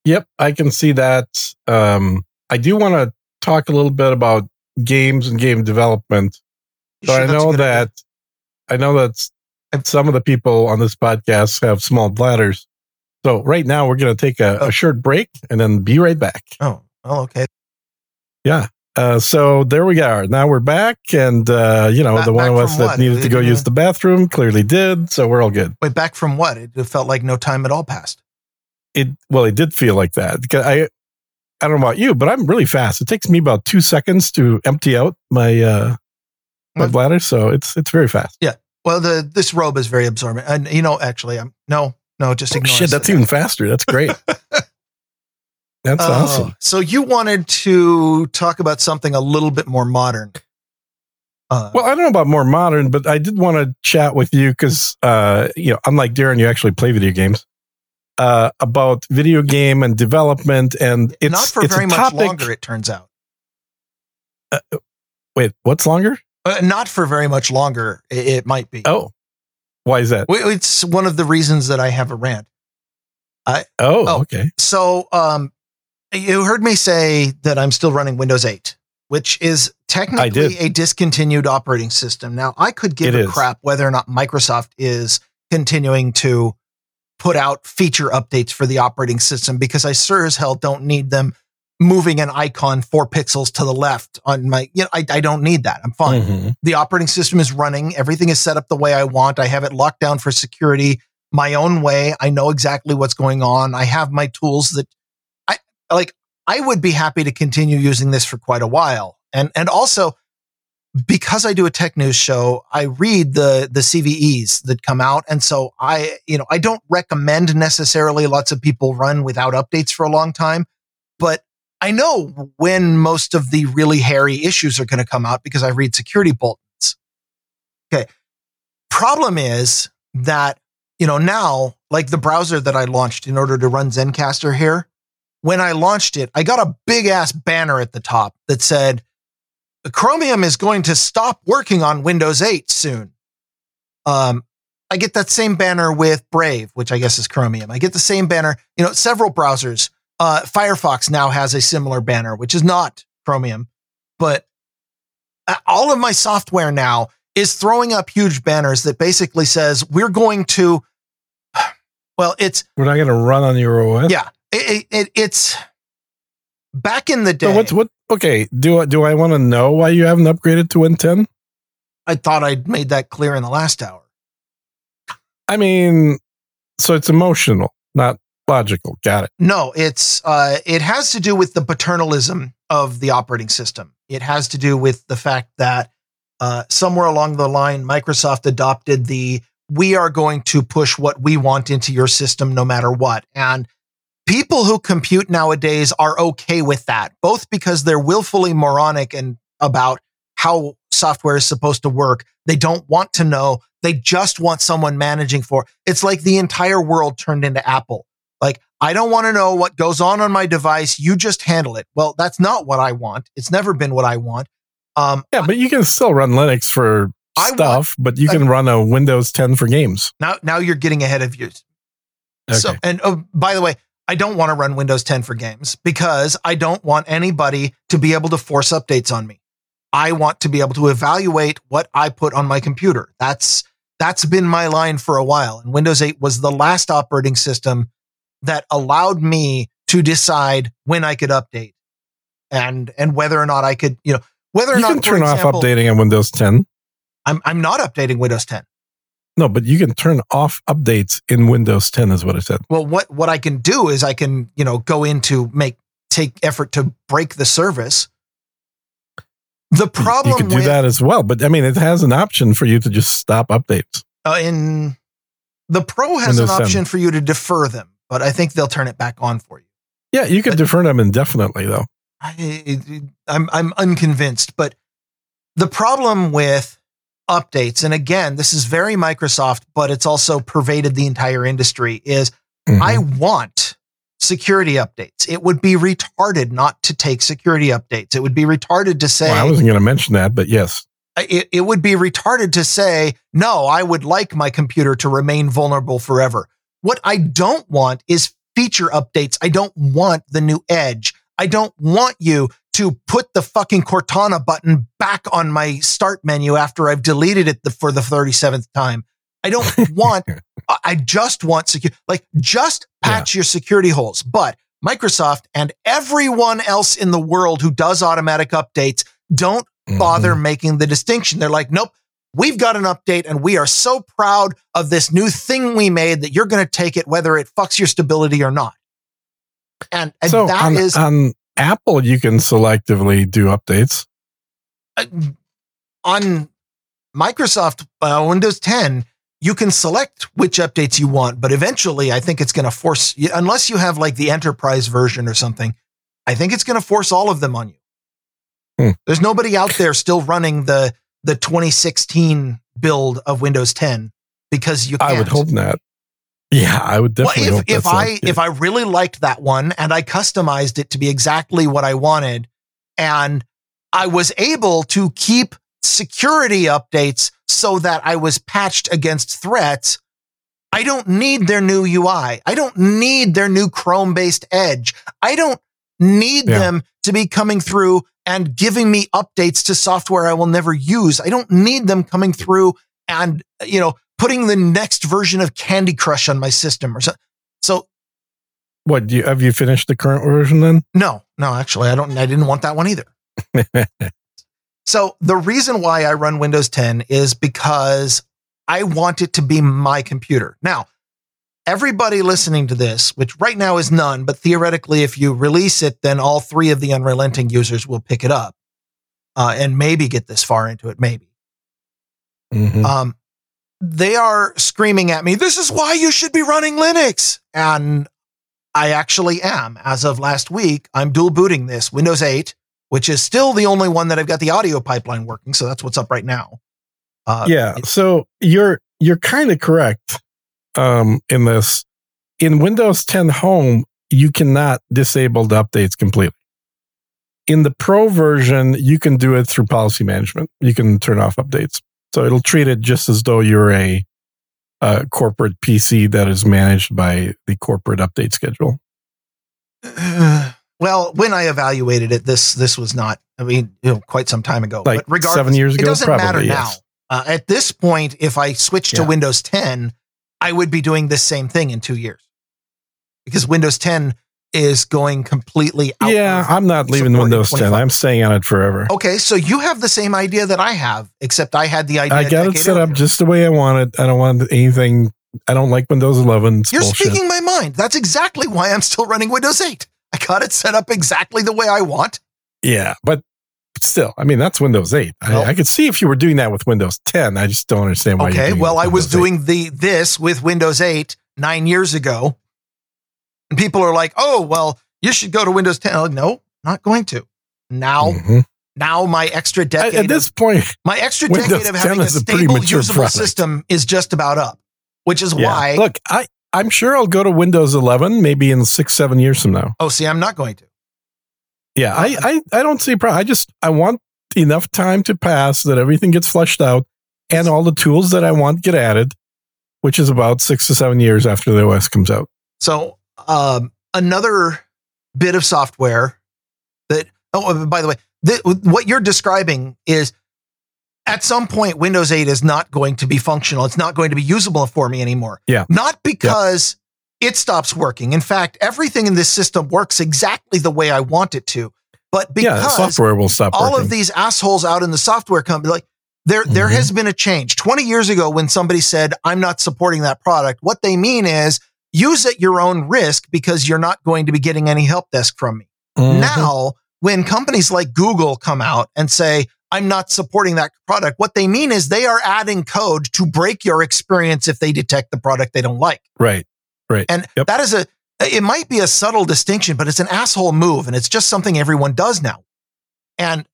Yep, I can see that. Um, I do want to talk a little bit about games and game development. So sure I know good idea? that I know that some of the people on this podcast have small bladders. So right now we're going to take a, Oh. a short break and then be right back. Oh, well, okay. Yeah. Uh, so there we are. Now we're back, and uh, you know Ba- the one of us that what? needed to go use the bathroom clearly did. So we're all good. Wait, back from what? It felt like no time at all passed. It well, it did feel like that. I I don't know about you, but I'm really fast. It takes me about two seconds to empty out my uh, my bladder, so it's it's very fast. Well, the this robe is very absorbent, and you know, actually, I'm no, no, just Oh, ignore. shit, that's even faster. That's great. that's Oh, awesome. So you wanted to talk about something a little bit more modern. Uh, Well, I don't know about more modern, but I did want to chat with you because, uh, you know, unlike Darren, you actually play video games. Uh, about video game and development, and it's not for it's very much longer, it turns out. Wait, what's longer? Uh, not for very much longer. It, it might be. Oh, why is that? Well, It's one of the reasons that I have a rant. Oh, Oh. okay. So, um, you heard me say that I'm still running Windows 8, which is technically a discontinued operating system. Now, I could give It a is. crap whether or not Microsoft is continuing to put out feature updates for the operating system because I sure as hell don't need them moving an icon four pixels to the left on my, you know, I, I don't need that. I'm fine Mhm. the operating system is running. Everything is set up the way I want. I have it locked down for security my own way. I know exactly what's going on. I have my tools that I like. I would be happy to continue using this for quite a while. And, and also because I do a tech news show, I read the the CVEs that come out, and so I, you know, I don't recommend necessarily lots of people run without updates for a long time, but I know when most of the really hairy issues are going to come out because I read security bulletins. Okay. Problem is that, you know, now, like the browser that I launched in order to run Zencastr here, when I launched it, I got a big ass banner at the top that said, Chromium is going to stop working on Windows 8 soon. Um, I get that same banner with Brave, which I guess is Chromium. I get the same banner, you know, several browsers. Uh, Firefox now has a similar banner, which is not Chromium, but uh, all of my software now is throwing up huge banners that basically says we're going to, well, it's, We're not going to run on your OS. yeah, it, it, it's back in the day. So what's what? Okay. Do I do I want to know why you haven't upgraded to Win 10? I thought I'd made that clear in the last hour. I mean, so it's emotional, not logical. Got it. No, it's uh, it has to do with the paternalism of the operating system. It has to do with the fact that uh, somewhere along the line, Microsoft adopted the "we are going to push what we want into your system, no matter what." And people who compute nowadays are okay with that, both because they're willfully moronic and about how software is supposed to work. They don't want to know. They just want someone managing for. It's like the entire world turned into Apple. I don't want to know what goes on on my device. You just handle it. Well, that's not what I want. It's never been what I want. Um, Yeah, but you can still run Linux for I stuff, but you can run a Windows 10 for games. now, now you're getting ahead of you. So, Okay. and oh, by the way, I don't want to run Windows 10 for games because I don't want anybody to be able to force updates on me. I want to be able to evaluate what I put on my computer. That's that's been my line for a while. And Windows 8 was the last operating system that allowed me to decide when I could update and and whether or not I could, you know, whether or you not can turn off updating on Windows 10. I'm I'm not updating Windows 10. No, but you can turn off updates in Windows 10, is what I said. Well, what what I can do is I can, you know, go into make take effort to break the service. The problem you could do with that as well, but I mean, it has an option for you to just stop updates. uh, in the Pro has Windows an 10. option for you to defer them, but I think they'll turn it back on for you. Yeah, you could But- defer them indefinitely, though. I, I'm I'm unconvinced, but the problem with updates, and again, this is very Microsoft, but it's also pervaded the entire industry, is Mhm. I want security updates. It would be retarded not to take security updates. It would be retarded to say Well, I wasn't going to mention that, but yes. it, it would be retarded to say, no, I would like my computer to remain vulnerable forever. What I don't want is feature updates. I don't want the new Edge. I don't want you to put the fucking Cortana button back on my start menu after I've deleted it the, for the 37th time. I don't want, I- just want secure, like just patch your security holes. But Microsoft and everyone else in the world who does automatic updates don't bother Mhm. making the distinction. They're like, nope, we've got an update and we are so proud of this new thing we made that you're going to take it whether it fucks your stability or not. And, and So that on, is on Apple, you can selectively do updates. uh, on Microsoft uh, Windows 10. You can select which updates you want, but eventually I think it's going to force, unless you have like the enterprise version or something, I think it's going to force all of them on you. Hmm. There's nobody out there still running the, the 2016 build of Windows 10 because you can't. I would hope not. Yeah, I would Well, definitely if, hope if that's I if I really liked that one and I customized it to be exactly what I wanted, and I was able to keep security updates so that I was patched against threats, I don't need their new UI. I don't need their new Chrome based Edge. I don't need Yeah. them to be coming through and giving me updates to software I will never use. I don't need them coming through and, you know, putting the next version of Candy Crush on my system or so. So What do you have you finished the current version then? no, no, actually, I don't. I didn't want that one either. So the reason why I run Windows 10 is because I want it to be my computer. Now, everybody listening to this, which right now is none, but theoretically, if you release it, then all three of the unrelenting users will pick it up. uh, and maybe get this far into it, maybe. Mhm. Um, they are screaming at me, this is why you should be running Linux. And I actually am. As of last week, I'm dual booting this Windows 8, which is still the only one that I've got the audio pipeline working. So that's what's up right now. Uh, yeah. it- So you're you're kind of correct um, in this. In Windows 10 Home, you cannot disable the updates completely. In the Pro version, you can do it through policy management. You can turn off updates, so it'll treat it just as though you're a, a corporate PC that is managed by the corporate update schedule. well, when I evaluated it, this this was not. I mean, you know, quite some time ago. Like but regardless, seven years ago, it doesn't probably, matter now. Uh, at this point, if I switch to Yeah. Windows 10, I would be doing this same thing in two years because Windows 10 is going completely out. Yeah, I'm not leaving Windows 10. I'm staying on it forever. Okay, so you have the same idea that I have, except I had the idea. I got it set up just the way I want it. I don't want anything. I don't like Windows 11. It's You're bullshit. speaking my mind. That's exactly why I'm still running Windows 8. I got it set up exactly the way I want. Yeah, but still, I mean, that's Windows 8. Well- I, I could see if you were doing that with Windows 10. I just don't understand why. you're Okay, well, I was 8. doing the this with Windows 8 nine years ago, and people are like, "Oh, well, you should go to Windows 10." Like, no, not going to. Now, Mhm. now my extra decade, at this of, point, my extra Windows decade of having a stable, usable product. system is just about up. Which is yeah. why. Look, I, I'm sure I'll go to Windows 11 maybe in six, seven years from now. oh, see, I'm not going to. Yeah, I, I, I don't see a problem. I just, I want enough time to pass that everything gets flushed out and all the tools that I want get added, which is about six to seven years after the OS comes out. So, um, another bit of software that, oh, by the way, th- what you're describing is at some point, Windows 8 is not going to be functional. It's not going to be usable for me anymore. Yeah. Not because it stops working. In fact, everything in this system works exactly the way I want it to. But yeah, because software will stop all working. of these assholes out in the software company, like there, there Mhm. has been a change. 20 years ago, when somebody said, I'm not supporting that product, what they mean is use at your own risk because you're not going to be getting any help desk from me. Mhm. Now, when companies like Google come out and say, I'm not supporting that product, what they mean is they are adding code to break your experience if they detect the product they don't like. right, right. And Yep. that is a, it might be a subtle distinction, but it's an asshole move and it's just something everyone does now. And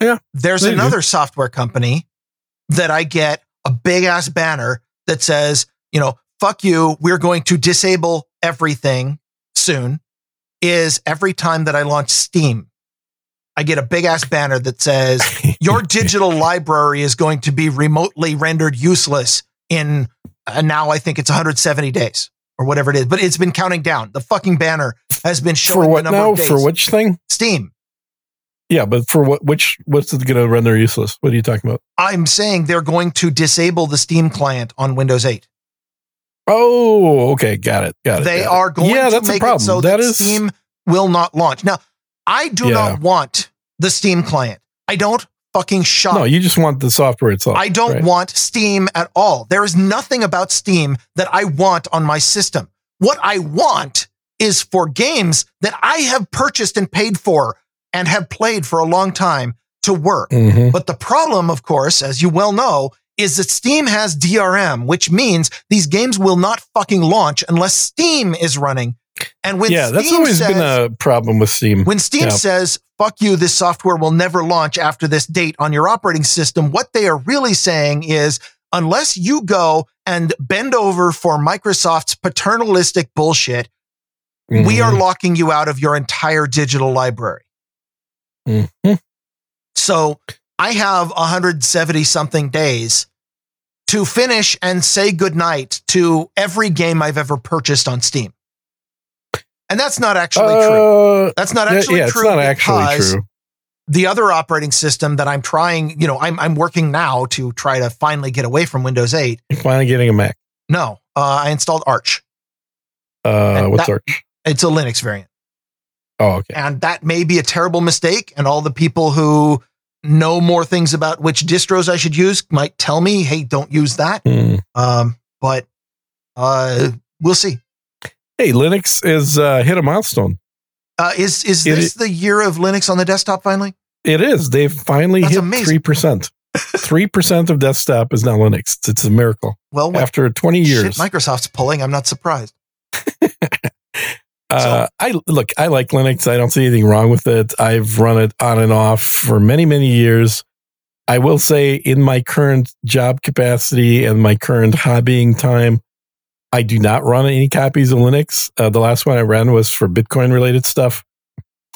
Yeah, there's another software company that I get a big ass banner that says, you know, fuck you, we're going to disable everything soon. Is every time that I launch Steam, I get a big ass banner that says, your digital library is going to be remotely rendered useless in uh, now I think it's 170 days or whatever it is, but it's been counting down. The fucking banner has been showing for what now? For which thing? Steam. Yeah, but for what? Which? What's it going to render useless? What are you talking about? I'm saying they're going to disable the Steam client on Windows 8. Oh, okay, got it, got it. They got are going Yeah, to that's a make problem. it so That that, is- Steam will not launch. Now, I do Yeah. not want the Steam client. I don't fucking shop. No, you just want the software itself. I don't right? want Steam at all. There is nothing about Steam that I want on my system. What I want is for games that I have purchased and paid for and have played for a long time to work. Mhm. But the problem, of course, as you well know, is that Steam has DRM, which means these games will not fucking launch unless Steam is running. And when Yeah, Steam that's always says, been a problem with Steam. when Steam Yeah. says, fuck you, this software will never launch after this date on your operating system, what they are really saying is, unless you go and bend over for Microsoft's paternalistic bullshit, we Mhm. are locking you out of your entire digital library. Mhm. So I have 170 something days to finish and say goodnight to every game I've ever purchased on Steam. And that's not actually true. Uh, That's not actually yeah, it's true. not actually true. The other operating system that I'm trying, you know, I'm, I'm working now to try to finally get away from Windows 8. You're finally getting a Mac. No, uh, I installed Arch. Uh, what's that- Arch? It's a Linux variant. Oh, okay. And that may be a terrible mistake. And all the people who know more things about which distros I should use might tell me, hey, don't use that. Hmm. Um, but uh, we'll see. Hey, Linux is uh, hit a milestone. Uh, is is It this the year of Linux on the desktop finally? It is. They've finally That's hit three percent. Three percent of desktop is now Linux. It's a miracle. Well, After twenty shit years, Microsoft's pulling, I'm not surprised. uh, I look. I like Linux. I don't see anything wrong with it. I've run it on and off for many, many years. I will say, in my current job capacity and my current hobbying time, I do not run any copies of Linux. Uh, the last one I ran was for Bitcoin related stuff.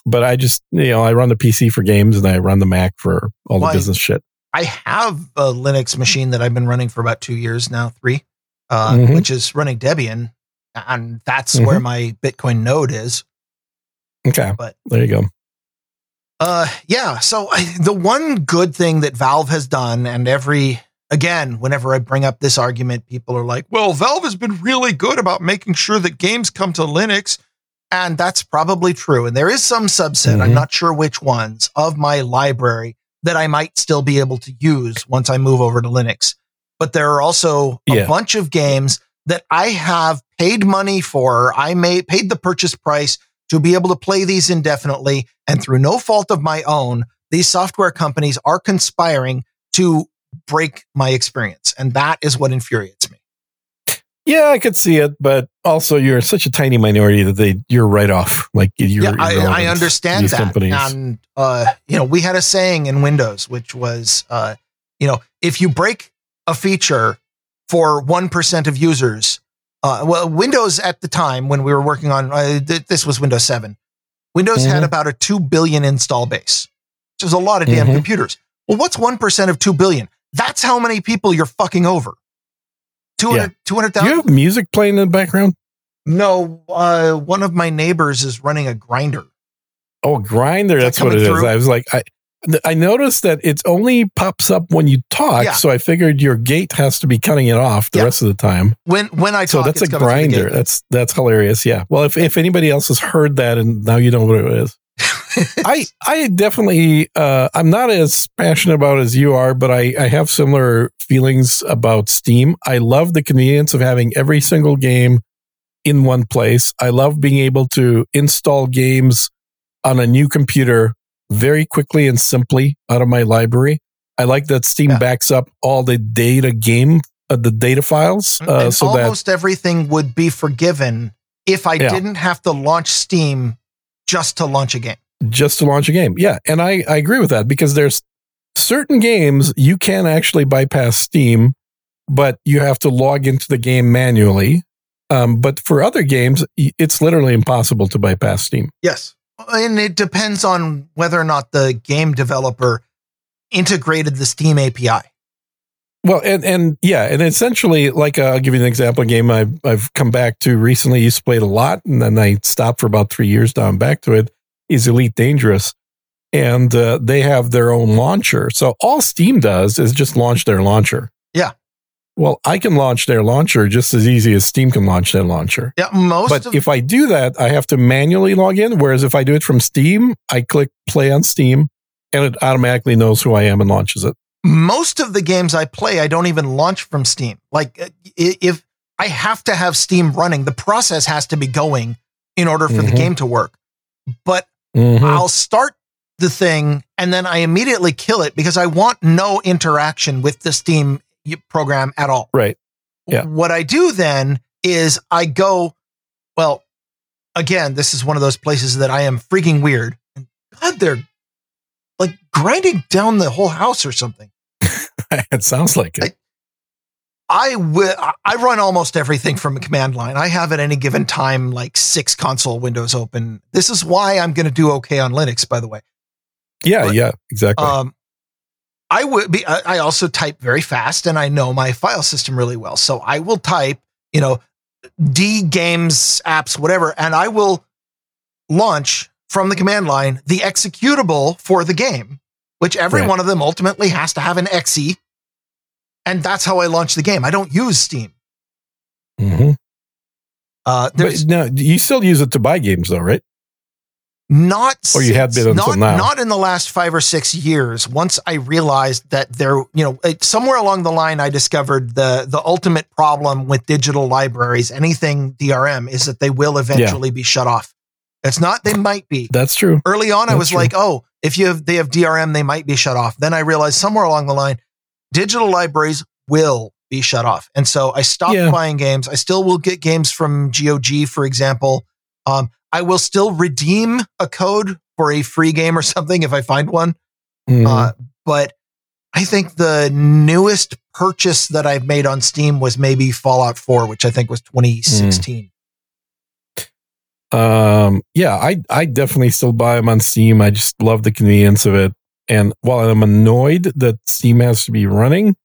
But I just, you know, I run the PC for games and I run the Mac for all Why? the business shit. I have a Linux machine that I've been running for about two years now, three, uh, Mhm. which is running Debian, and that's Mhm. where my Bitcoin node is. Okay. But- there you go. Uh, yeah. So I, the one good thing that Valve has done, and every again, whenever I bring up this argument, people are like, "Well, Valve has been really good about making sure that games come to Linux," and that's probably true. And there is some subset, I'm Mhm. not sure which ones, of my library that I might still be able to use once I move over to Linux. But there are also a Yeah. bunch of games that I have paid money for. I may paid the purchase price to be able to play these indefinitely. And through no fault of my own, these software companies are conspiring to break my experience. And that is what infuriates me. Yeah, I could see it, but also you're such a tiny minority that they you're right off. Like you're yeah, I, I understand that. companies. And, uh, you know, we had a saying in Windows, which was, uh, you know, if you break a feature for 1% of users, uh, well, Windows at the time when we were working on uh, th- this was Windows 7, Windows had Mhm. about a 2 billion install base, which is a lot of damn Mhm. computers. Well, what's 1% of 2 billion? That's how many people you're fucking over. 200, Do 200,000? you have music playing in the background? no, uh, one of my neighbors is running a grinder. Oh, grinder. Is that That's what it is. through? I was like, I I noticed that it only pops up when you talk, Yeah. so I figured your gate has to be cutting it off the Yeah. rest of the time. When when I So talk, that's a grinder. That's that's hilarious. Yeah. Well, if if anybody else has heard that and now you know what it is. I I definitely uh I'm not as passionate about it as you are, but I I have similar feelings about Steam. I love the convenience of having every single game in one place. I love being able to install games on a new computer very quickly and simply out of my library. I like that Steam Yeah. backs up all the data game uh, the data files uh, and so that almost everything would be forgiven if I Yeah. didn't have to launch Steam just to launch a game. Just to launch a game. Yeah. And I, I agree with that because there's certain games you can actually bypass Steam, but you have to log into the game manually. Um, but for other games, it's literally impossible to bypass Steam. Yes. And it depends on whether or not the game developer integrated the Steam API. Well, and, and yeah, and essentially, like uh, I'll give you an example. A game I've I've come back to recently. Used to play it a lot, and then I stopped for about three years. Now I'm back to it. Is Elite Dangerous, and uh, they have their own launcher. So all Steam does is just launch their launcher. Yeah. Well, I can launch their launcher just as easy as Steam can launch their launcher. Yeah, most But of if I do that, I have to manually log in. Whereas if I do it from Steam, I click play on Steam, and it automatically knows who I am and launches it. most of the games I play, I don't even launch from Steam. Like uh, if I have to have Steam running, the process has to be going in order for the Mhm. game to work. But Mhm. I'll start the thing and then I immediately kill it because I want no interaction with the Steam program at all. Right. Yeah. What I do then is I go, well, again, this is one of those places that I am freaking weird. And God, they're like grinding down the whole house or something. it sounds like it. I will. I run almost everything from a command line. I have at any given time like six console windows open. This is why I'm going to do okay on Linux, by the way. Yeah, But, yeah, exactly. Um, I would be. I also type very fast, and I know my file system really well. So I will type, you know, D games apps, whatever, and I will launch from the command line the executable for the game, which every Right. one of them ultimately has to have an exe, and that's how I launch the game. I don't use Steam. Mhm. Uh, But there's no, you still use it to buy games, though, right? not Or you since- been until not, now. not in the last five or six years once i realized that there you know somewhere along the line i discovered the the ultimate problem with digital libraries anything drm is that they will eventually be shut off It's not they might be. That's true. Early on, I was true. like, oh, if you have they have DRM, they might be shut off. Then I realized somewhere along the line, digital libraries will be shut off. And so I stopped Yeah. buying games. I still will get games from GOG, for example. Um, I will still redeem a code for a free game or something if I find one. Mhm. Uh, but I think the newest purchase that I've made on Steam was maybe Fallout 4, which I think was 2016. Um, yeah, I I definitely still buy them on Steam. I just love the convenience of it. And while I'm annoyed that Steam has to be running,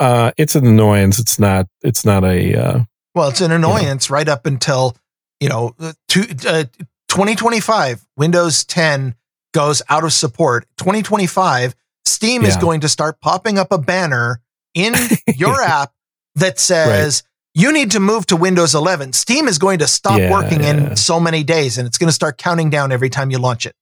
uh, it's an annoyance. It's not. It's not a. Uh, Well, it's an annoyance right up until, you know, uh, two, uh, 2025, Windows 10 goes out of support. 2025, Steam is going to start popping up a banner in your app that says, you need to move to Windows 11. Steam is going to stop Yeah, working yeah. in so many days and it's going to start counting down every time you launch it.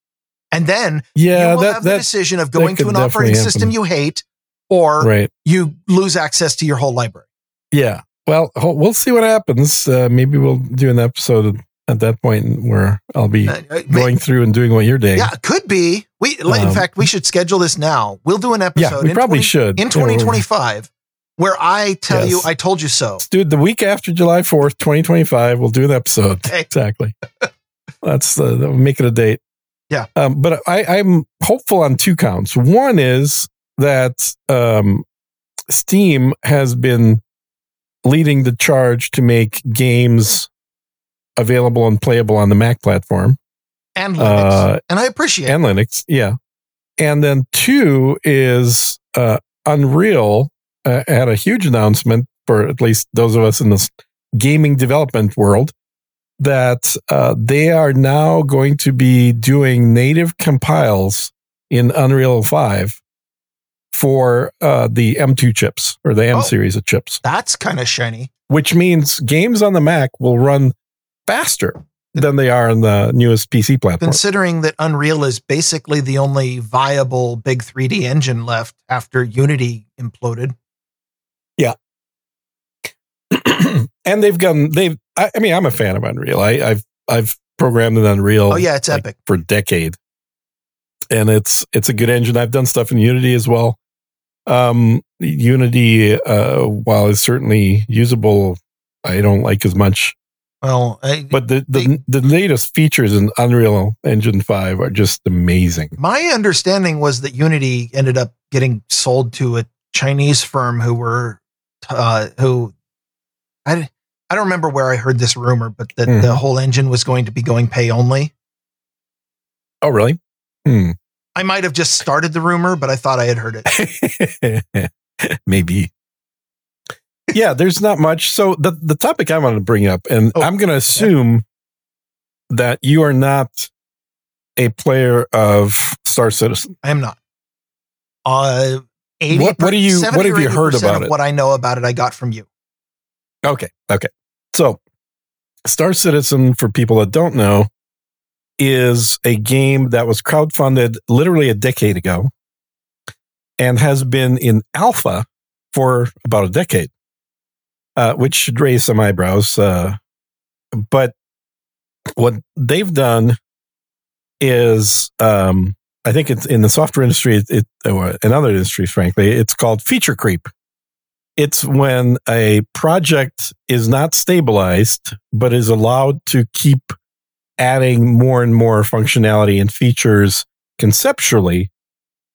And then yeah, you will that have the decision of going to an operating definitely system you hate or right. you lose access to your whole library. Yeah. Well, we'll see what happens. Uh, maybe we'll do an episode at that point where I'll be Uh, uh, going through and doing what you're doing. Yeah, could be. We in Um, fact we should schedule this now. We'll do an episode. Yeah, we in probably 20 should in Yeah, 2025 where I tell Yes. you I told you so. It the week after July 4th, 2025. We'll do an episode. Okay. Exactly. That's the, we'll make it a date. Yeah. Um, but I, I'm hopeful on two counts. One is that um, Steam has been leading the charge to make games available and playable on the Mac platform And Linux. Uh, and I appreciate and Linux. Yeah. And then two is uh, Unreal uh, had a huge announcement for at least those of us in this gaming development world that uh, they are now going to be doing native compiles in Unreal 5 for uh, the M2 chips or the M Oh. series of chips, that's kind of shiny. which means games on the Mac will run faster than they are on the newest PC platform. Considering that Unreal is basically the only viable big 3D engine left after Unity imploded. and they've gone they've I, I mean i'm a fan of unreal. I, i've i've programmed in unreal Oh yeah, it's like, epic. for a decade. And it's it's a good engine. I've done stuff in unity as well. Um unity uh while it's certainly usable i don't like as much. Well, I, but the the, the latest features in unreal engine 5 are just amazing. My understanding was that Unity ended up getting sold to a Chinese firm who were uh, who I I don't remember where I heard this rumor, but that Mhm. the whole engine was going to be going pay only. oh really hmm I might have just started the rumor, but I thought I had heard it. maybe yeah there's not much so the the topic i want to bring up and Oh, i'm going to assume that you are not a player of star citizen I am not. Uh, 80, What- what do you- 70 what have you heard 80% about it? What I know about it, I got from you. Okay okay so star citizen for people that don't know is a game that was crowdfunded literally a decade ago and has been in alpha for about a decade uh, which should raise some eyebrows. Uh, but what they've done is, um, I think it's in the software industry, it, it or in other industries, frankly, it's called feature creep. It's when a project is not stabilized, but is allowed to keep adding more and more functionality and features conceptually,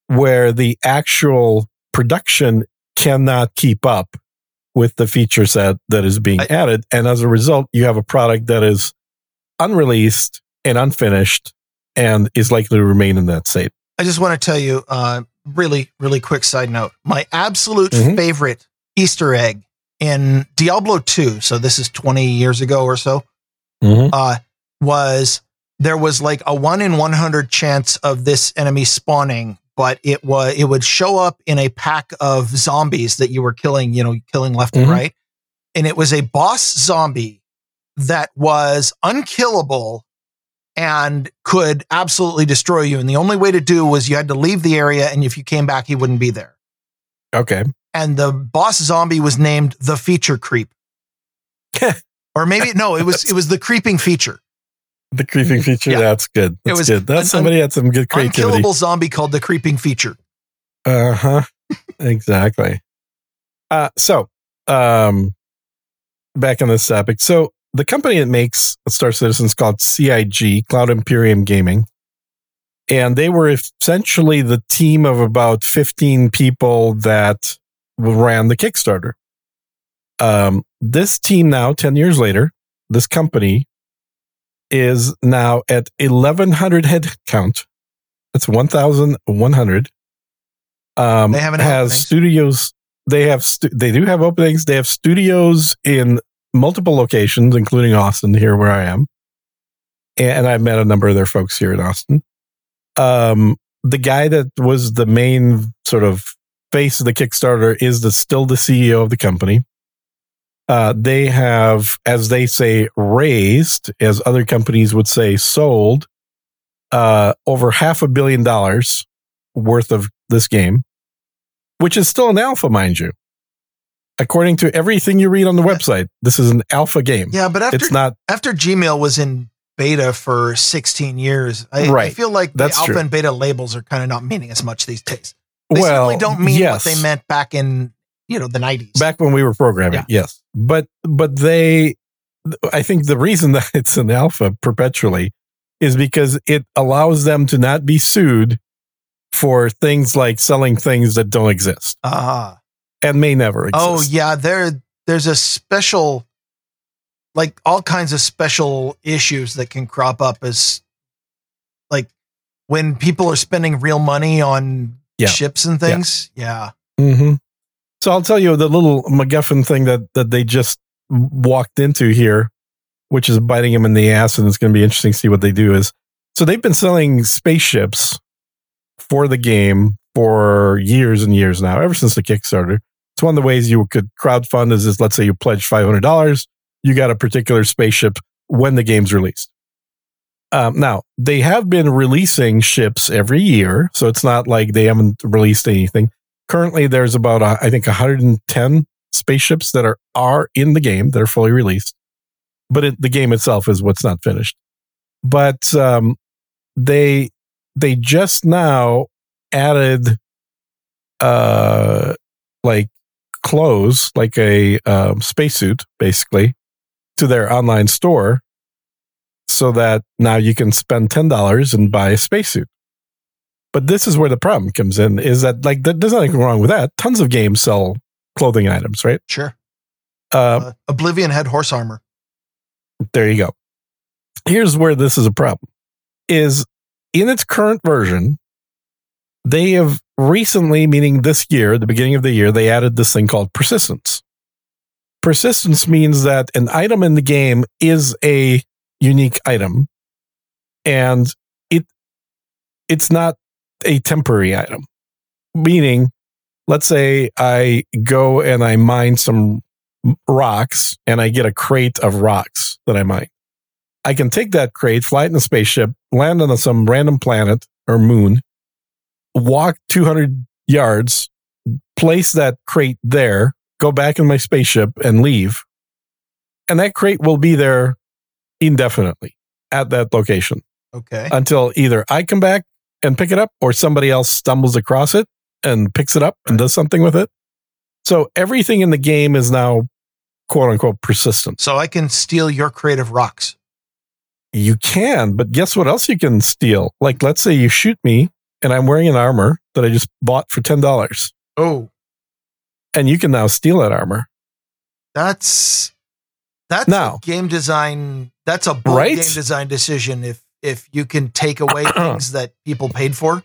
where the actual production cannot keep up with the feature set that is being I- added. And as a result, you have a product that is unreleased and unfinished and is likely to remain in that state. I just want to tell you, uh, really, really quick side note. My absolute Mhm. favorite Easter egg in Diablo 2, so this is 20 years ago or so, Mm-hmm. uh, was there was like a one in 100 chance of this enemy spawning, but it was it would show up in a pack of zombies that you were killing, you know, killing left and Mhm. right. And it was a boss zombie that was unkillable and could absolutely destroy you. And the only way to do was you had to leave the area, and if you came back, he wouldn't be there. Okay. And the boss zombie was named the feature creep. or maybe no, it was it was the creeping feature. The creeping feature. Yeah. That's good. That's was good. That's an somebody had some good creativity. Unkillable zombie called the creeping feature. Uh huh. exactly. Uh, so, um, back on this topic. So, the company that makes Star Citizen is called CIG, Cloud Imperium Gaming. And they were essentially the team of about 15 people that ran the Kickstarter. Um, this team now, 10 years later, this company is now at 1,100 head count. That's 1,100 um, They haven't has openings. studios. They have stu- they do have openings. They have studios in multiple locations, including Austin, here where I am, and I've met a number of their folks here in Austin. Um, the guy that was the main sort of face of the Kickstarter is the still the CEO of the company. Uh, they have, as they say, raised, as other companies would say, sold uh, over half a billion dollars worth of this game, which is still an alpha, mind you. According to everything you read on the website, this is an alpha game. Yeah, but after it's not after Gmail was in beta for 16 years, I, I feel like That's the alpha true. and beta labels are kind of not meaning as much these days. They well. certainly don't mean yes. what they meant back in you know the 90s. back when we were programming. Yeah. Yes, but but they, I think the reason that it's an alpha perpetually is because it allows them to not be sued for things like selling things that don't exist Ah. and may never exist. Oh yeah, there there's a special like all kinds of special issues that can crop up as like when people are spending real money on Yeah. ships and things. Yeah. hmm So I'll tell you the little MacGuffin thing that that they just walked into here, which is biting them in the ass, and it's going to be interesting to see what they do. Is so they've been selling spaceships for the game for years and years now, ever since the Kickstarter. It's one of the ways you could crowdfund is, is let's say you pledge five hundred dollars, you got a particular spaceship when the game's released. Um, now they have been releasing ships every year, so it's not like they haven't released anything. Currently there's about uh, i think 110 spaceships that are are in the game that are fully released. But it, the game itself is what's not finished. But um, they they just now added uh like clothes like a um, spacesuit basically to their online store so that now you can spend $10 and buy a spacesuit but this is where the problem comes in is that like there's nothing wrong with that. Tons of games sell clothing items, right? Sure. Uh, Uh, Oblivion had horse armor. there you go. Here's where this is a problem. Is in its current version, they have recently, meaning this year, the beginning of the year, they added this thing called persistence. Persistence means that an item in the game is a unique item and it it's not a temporary item. Meaning, let's say I go and I mine some rocks and I get a crate of rocks that I mine. I can take that crate, fly it in a spaceship, land on some random planet or moon, walk 200 yards, place that crate there, go back in my spaceship and leave. And that crate will be there indefinitely at that location Okay. until either I come back and pick it up or somebody else stumbles across it and picks it up and does something with it. So everything in the game is now quote unquote persistent. so I can steal your creative rocks. You can, but guess what else you can steal? Like, let's say you shoot me and I'm wearing an armor that I just bought for $10 Oh, and you can now steal that armor. that's that's Now- game design. That's a bold Right? game design decision. If if you can take away things that people paid for.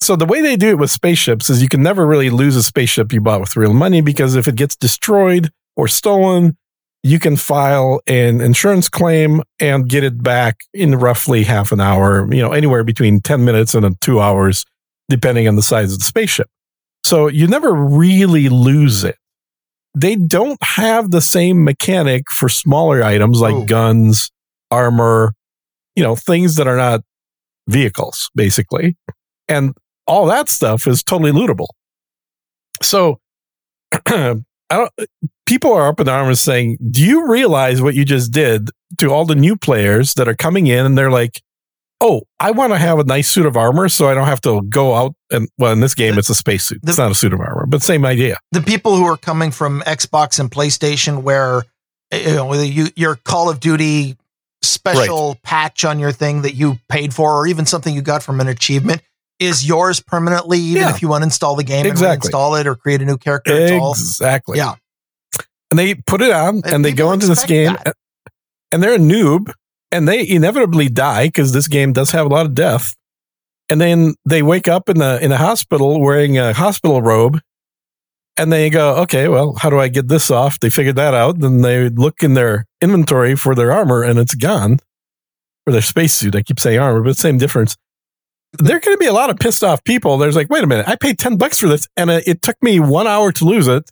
So the way they do it with spaceships is you can never really lose a spaceship you bought with real money because if it gets destroyed or stolen, you can file an insurance claim and get it back in roughly half an hour, you know, anywhere between 10 minutes and uh, 2 hours depending on the size of the spaceship. So you never really lose it. They don't have the same mechanic for smaller items like Oh. guns, armor, you know, things that are not vehicles basically. And all that stuff is totally lootable. So I I don't. People are up in arms saying, "Do you realize what you just did to all the new players that are coming in?" And they're like, "Oh, I want to have a nice suit of armor, so I don't have to go out and well, in this game, it's a spacesuit. It's not a suit of armor, but same idea." The people who are coming from Xbox and PlayStation, where eh, you know you, your Call of Duty special right. patch on your thing that you paid for, or even something you got from an achievement is yours permanently, even yeah. if you uninstall the game exactly. and reinstall it or create a new character. Exactly. All, yeah. And they put it on and, and they go into this game that. and they're a noob and they inevitably die because this game does have a lot of death. And then they wake up in the in the hospital wearing a hospital robe and they go, okay, well, how do I get this off? They figured that out. Then they look in their inventory for their armor and it's gone. For their spacesuit. I keep saying armor, but same difference there are going to be a lot of pissed off people. There's like, wait a minute, I paid 10 bucks for this and uh, it took me one hour to lose it.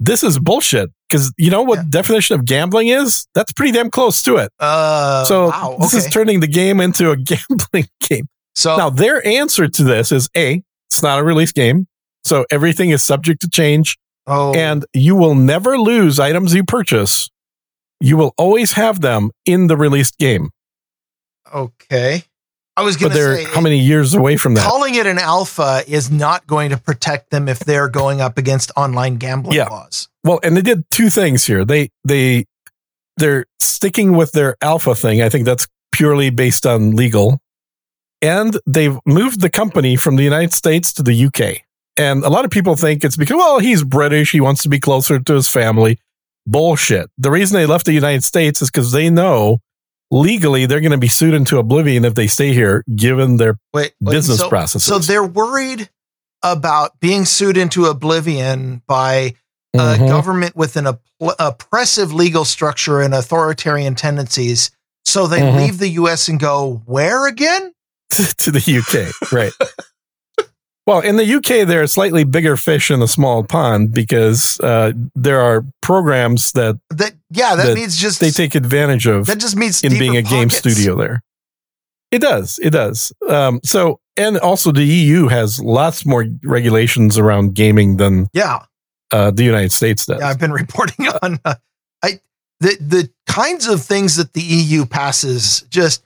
This is bullshit. Because you know what yeah. definition of gambling is? That's pretty damn close to it. Uh, so wow, okay. this is turning the game into a gambling game. So now their answer to this is A, it's not a release game. So everything is subject to change. Oh. And you will never lose items you purchase. You will always have them in the released game. Okay. I was going to say, how many years away from that? Calling it an alpha is not going to protect them if they're going up against online gambling yeah. laws. Well, and they did two things here. They they they're sticking with their alpha thing. I think that's purely based on legal. And they've moved the company from the United States to the UK. And a lot of people think it's because, well, he's British. He wants to be closer to his family. Bullshit. The reason they left the United States is because they know legally they're going to be sued into oblivion if they stay here, given their wait, wait, business so, processes. So they're worried about being sued into oblivion by a mm-hmm. government with an op- oppressive legal structure and authoritarian tendencies. So they mm-hmm. leave the U.S. and go where again? to the UK, right? Well, in the UK, there are slightly bigger fish in a small pond because uh, there are programs that that yeah that, that means just they take advantage of that just means in being a pockets. game studio there. It does, it does. Um, so, and also the EU has lots more regulations around gaming than yeah uh, the United States does. Yeah, I've been reporting on uh, I the the kinds of things that the EU passes just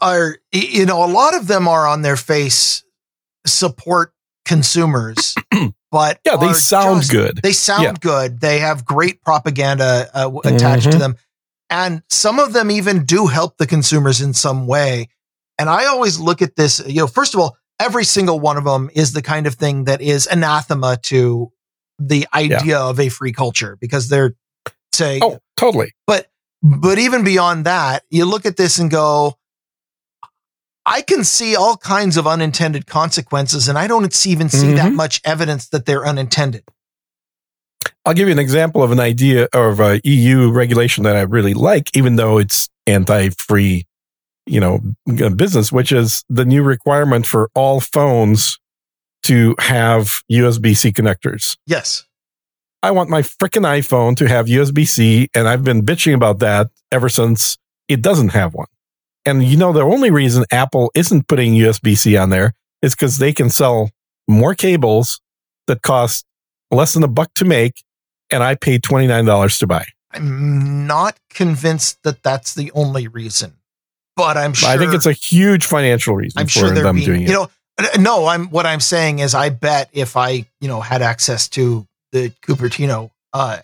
are you know a lot of them are on their face support consumers, but yeah, they sound just, good. They sound yeah. good. They have great propaganda uh, attached mm-hmm. to them, and some of them even do help the consumers in some way. And I always look at this. You know, first of all, every single one of them is the kind of thing that is anathema to the idea yeah. of a free culture because they're saying, "Oh, totally." But but even beyond that, you look at this and go, I can see all kinds of unintended consequences, and I don't even see mm-hmm. that much evidence that they're unintended. I'll give you an example of an idea of a EU regulation that I really like, even though it's anti-free, you know, business, which is the new requirement for all phones to have USB-C connectors. Yes. I want my freaking iPhone to have USB-C, and I've been bitching about that ever since it doesn't have one. And you know, the only reason Apple isn't putting USB C on there is because they can sell more cables that cost less than a buck to make, and I paid $29 to buy. I'm not convinced that that's the only reason, but I'm sure. I think it's a huge financial reason I'm for sure them being, doing it. You know, no, I'm what I'm saying is I bet if I, you know, had access to the Cupertino, uh,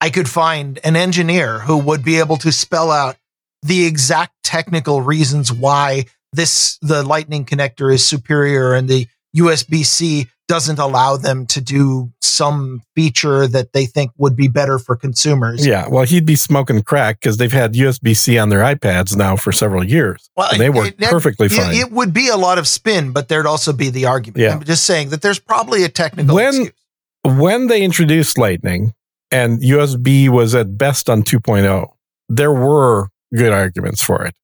I could find an engineer who would be able to spell out the exact technical reasons why this the lightning connector is superior and the USB-C doesn't allow them to do some feature that they think would be better for consumers. Yeah, well, he'd be smoking crack because they've had USB-C on their iPads now for several years. Well, and they work it, perfectly it, fine. It would be a lot of spin, but there'd also be the argument. Yeah. I'm just saying that there's probably a technical when, excuse. When they introduced Lightning and USB was at best on 2.0, there were good arguments for it.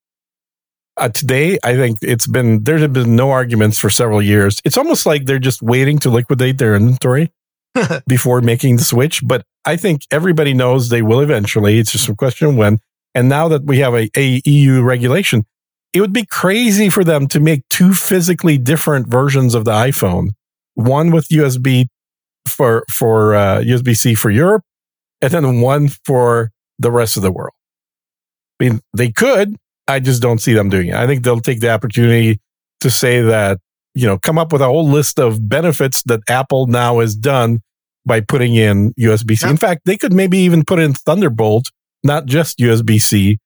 Uh, today, I think it's been there have been no arguments for several years. It's almost like they're just waiting to liquidate their inventory before making the switch. But I think everybody knows they will eventually. It's just a question of when. And now that we have a, a EU regulation, it would be crazy for them to make two physically different versions of the iPhone, one with USB for for uh, USB C for Europe, and then one for the rest of the world. I mean, they could. I just don't see them doing it. I think they'll take the opportunity to say that you know come up with a whole list of benefits that Apple now has done by putting in USB C. Yeah. In fact, they could maybe even put in Thunderbolt, not just USB C,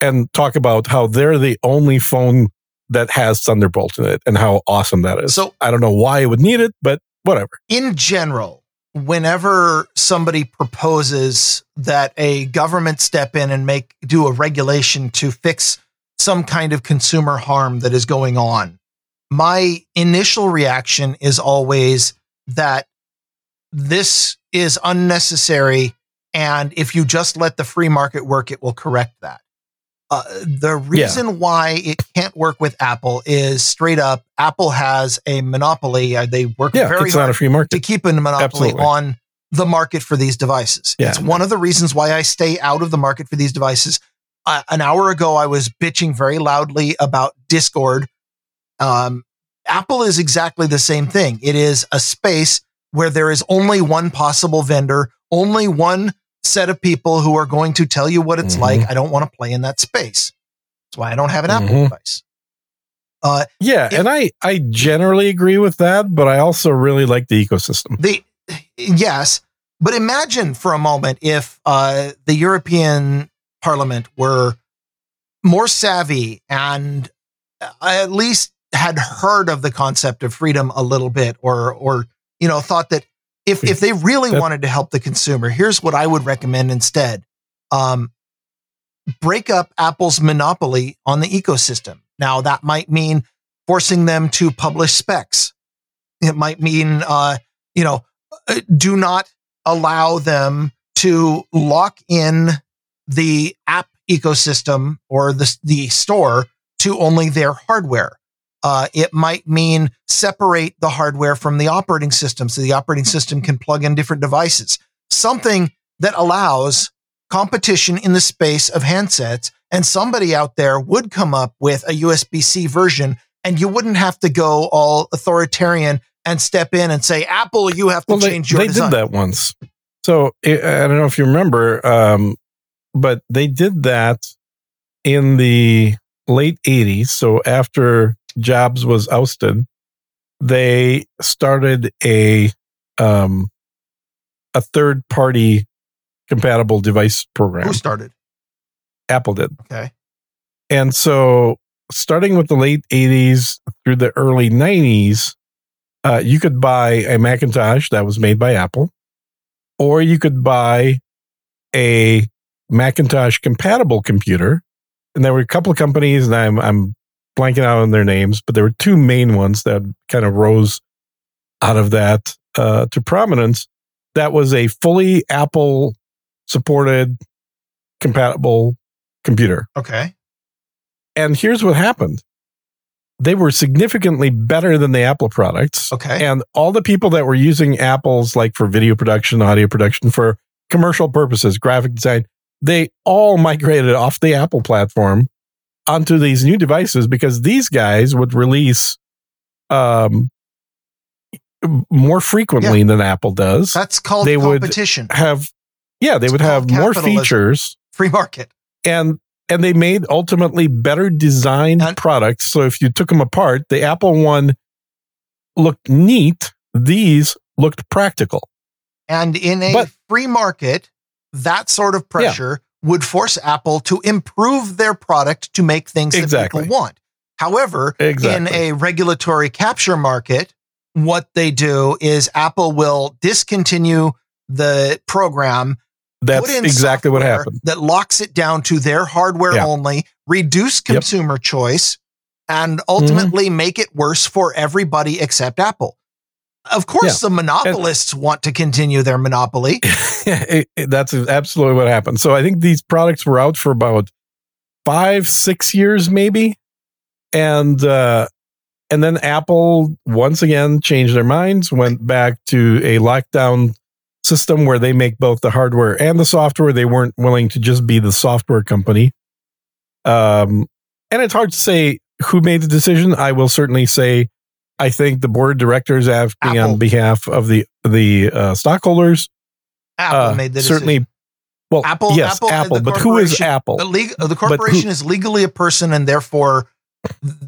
and talk about how they're the only phone that has Thunderbolt in it and how awesome that is. So I don't know why it would need it, but whatever. in general, whenever somebody proposes that a government step in and make do a regulation to fix some kind of consumer harm that is going on, my initial reaction is always that this is unnecessary and if you just let the free market work it will correct that. Uh, the reason why it can't work with Apple is straight up Apple has a monopoly. Uh, they work Yeah, very hard a free market. to keep a monopoly Absolutely. on the market for these devices. Yeah. It's one of the reasons why I stay out of the market for these devices. Uh, an hour ago, I was bitching very loudly about Discord. Um, Apple is exactly the same thing. It is a space where there is only one possible vendor, only one set of people who are going to tell you what it's Mhm. like. I don't want to play in that space. That's why I don't have an Apple Mhm. device. Uh, Yeah, If- and I I generally agree with that, but I also really like the ecosystem. the yes, but imagine for a moment if uh, the European Parliament were more savvy and uh, at least had heard of the concept of freedom a little bit, or or you know thought that if if they really That- wanted to help the consumer, here's what I would recommend instead: um, break up Apple's monopoly on the ecosystem. Now that might mean forcing them to publish specs. It might mean uh, you know uh, do not allow them to lock in the app ecosystem or the, the store to only their hardware. Uh, it might mean separate the hardware from the operating system so the operating system can plug in different devices. Something that allows competition in the space of handsets. And somebody out there would come up with a USB C version, and you wouldn't have to go all authoritarian and step in and say, Apple, you have to Well, they, change your they design. did that once. So I I don't know if you remember, um, but they did that in the late 80s. So after Jobs was ousted, they started a um, a third party compatible device program. Who started? Apple did. Okay. And so, starting with the late 80s through the early 90s, uh, you could buy a Macintosh that was made by Apple, or you could buy a Macintosh compatible computer. And there were a couple of companies, and I'm, I'm blanking out on their names, but there were two main ones that kind of rose out of that uh, to prominence. That was a fully Apple supported compatible computer. Okay. And here's what happened they were significantly better than the Apple products. Okay. And all the people that were using Apple's, like for video production, audio production, for commercial purposes, graphic design, they all migrated off the Apple platform onto these new devices because these guys would release um, more frequently than Apple does. That's called They would- competition. have, yeah, they It's would have more features Free market. and and they made ultimately better designed And- products. So if you took them apart, the Apple one looked neat. These looked practical. And in a But- free market, that sort of pressure would force Apple to improve their product to make things Exactly. that people want. However, in a regulatory capture market, what they do is Apple will discontinue the program That's exactly what happened. That locks it down to their hardware Yeah. only, reduce Yep. Mm-hmm. consumer choice, and ultimately make it worse for everybody except Apple. Of course, the monopolists want to continue their monopoly. It- it- that's absolutely what happened. So I think these products were out for about five, six years, maybe, and uh, and then Apple once again changed their minds, went back to a lockdown system where they make both the hardware and the software. They weren't willing to just be the software company. Um, and it's hard to say who made the decision. I will certainly say I think the board of directors acting Apple. on behalf of the the uh, stockholders Apple uh, made the certainly. decision. Well, Apple- yes, Apple Apple, but who is Apple? The, leg- the corporation is legally a person, and therefore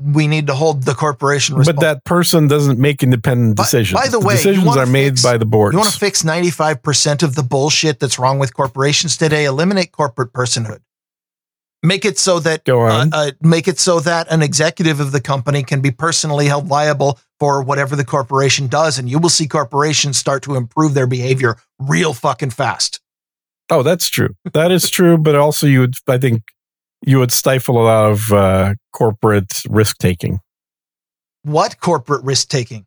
we need to hold the corporation But that person doesn't make independent decisions. by the way, decisions are made by the board. You want to fix 95% of the bullshit that's wrong with corporations today? Eliminate corporate personhood. Make it so that Go uh, uh, make it so that an executive of the company can be personally held liable for whatever the corporation does, and you will see corporations start to improve their behavior real fucking fast. oh, that's true. That is true. But also, you would, I think, you would stifle a lot of uh, corporate risk taking. What corporate risk taking?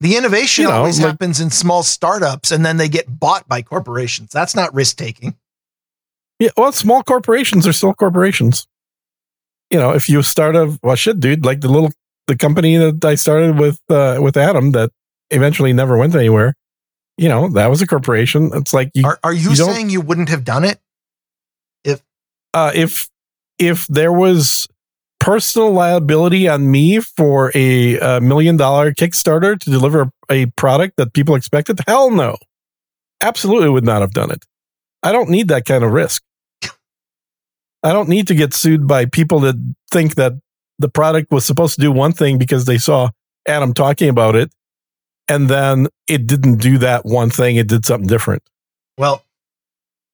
The innovation You know, always like- happens in small startups, and then they get bought by corporations. That's not risk taking. Yeah, well, small corporations are still corporations. You know, if you start a well, shit, dude, like the little the company that I started with uh, with Adam that eventually never went anywhere. You know, that was a corporation. It's like you, Are, are you, you saying you wouldn't have done it? If uh, if if there was personal liability on me for a, uh million dollar Kickstarter to deliver a product that people expected, hell no, absolutely would not have done it. I don't need that kind of risk. I don't need to get sued by people that think that the product was supposed to do one thing because they saw Adam talking about it, and then it didn't do that one thing; it did something different. Well,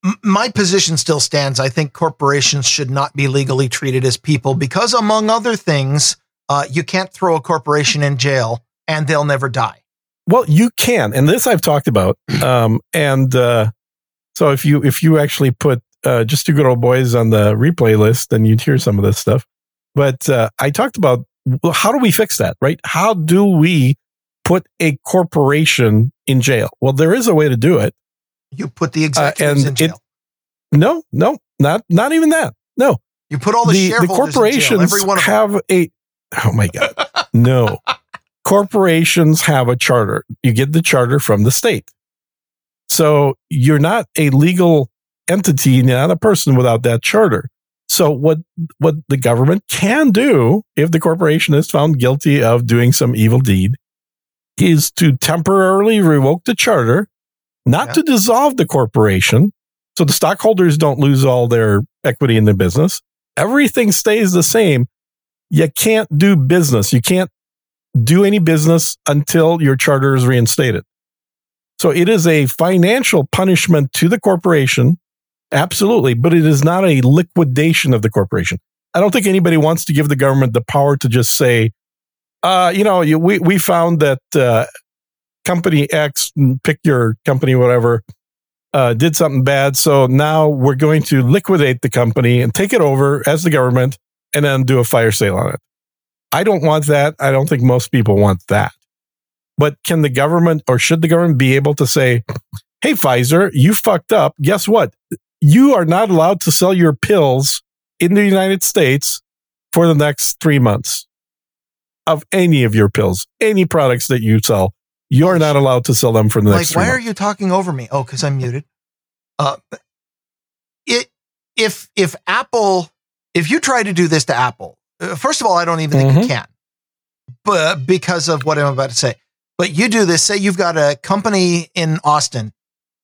m- my position still stands. I think corporations should not be legally treated as people because, among other things, uh, you can't throw a corporation in jail and they'll never die. Well, you can, and this I've talked about. Um, and uh, so if you if you actually put uh, just two good old boys on the replay list, then you'd hear some of this stuff. But uh, I talked about well, how do we fix that, right? How do we put a corporation in jail? Well, there is a way to do it. You put the executives and in jail. No, no, not not even that. No, you put all the, the, the shareholders in jail. corporations Every one of them. have a oh my god no corporations have a charter you get the charter from the state so you're not a legal entity not a person without that charter so what what the government can do if the corporation is found guilty of doing some evil deed is to temporarily revoke the charter not Yeah. to dissolve the corporation so the stockholders don't lose all their equity in the business everything stays the same. You can't do business. You can't do any business until your charter is reinstated. So it is a financial punishment to the corporation. Absolutely. But it is not a liquidation of the corporation. I don't think anybody wants to give the government the power to just say, uh, you know, you, we, we found that uh, company X, pick your company, whatever, uh, did something bad. So now we're going to liquidate the company and take it over as the government and then do a fire sale on it. I don't want that. I don't think most people want that. But can the government or should the government be able to say, hey, Pfizer, you fucked up. Guess what? You are not allowed to sell your pills in the United States for the next three months of any of your pills, any products that you sell. You're not allowed to sell them for the like, next three why are you talking over me? Oh, because I'm muted. Uh, it if if Apple if you try to do this to Apple, uh, first of all, I don't even think you Mhm. can, but because of what I'm about to say. But you do this. Say you've got a company in Austin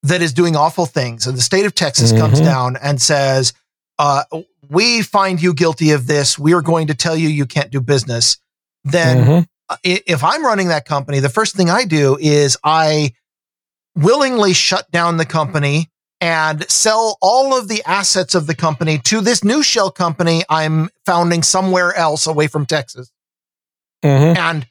that is doing awful things, and the state of Texas comes Mhm. down and says, uh, "We find you guilty of this. We are going to tell you you can't do business." Then Mhm. if I'm running that company, the first thing I do is I willingly shut down the company and sell all of the assets of the company to this new shell company I'm founding somewhere else away from Texas. Mhm. And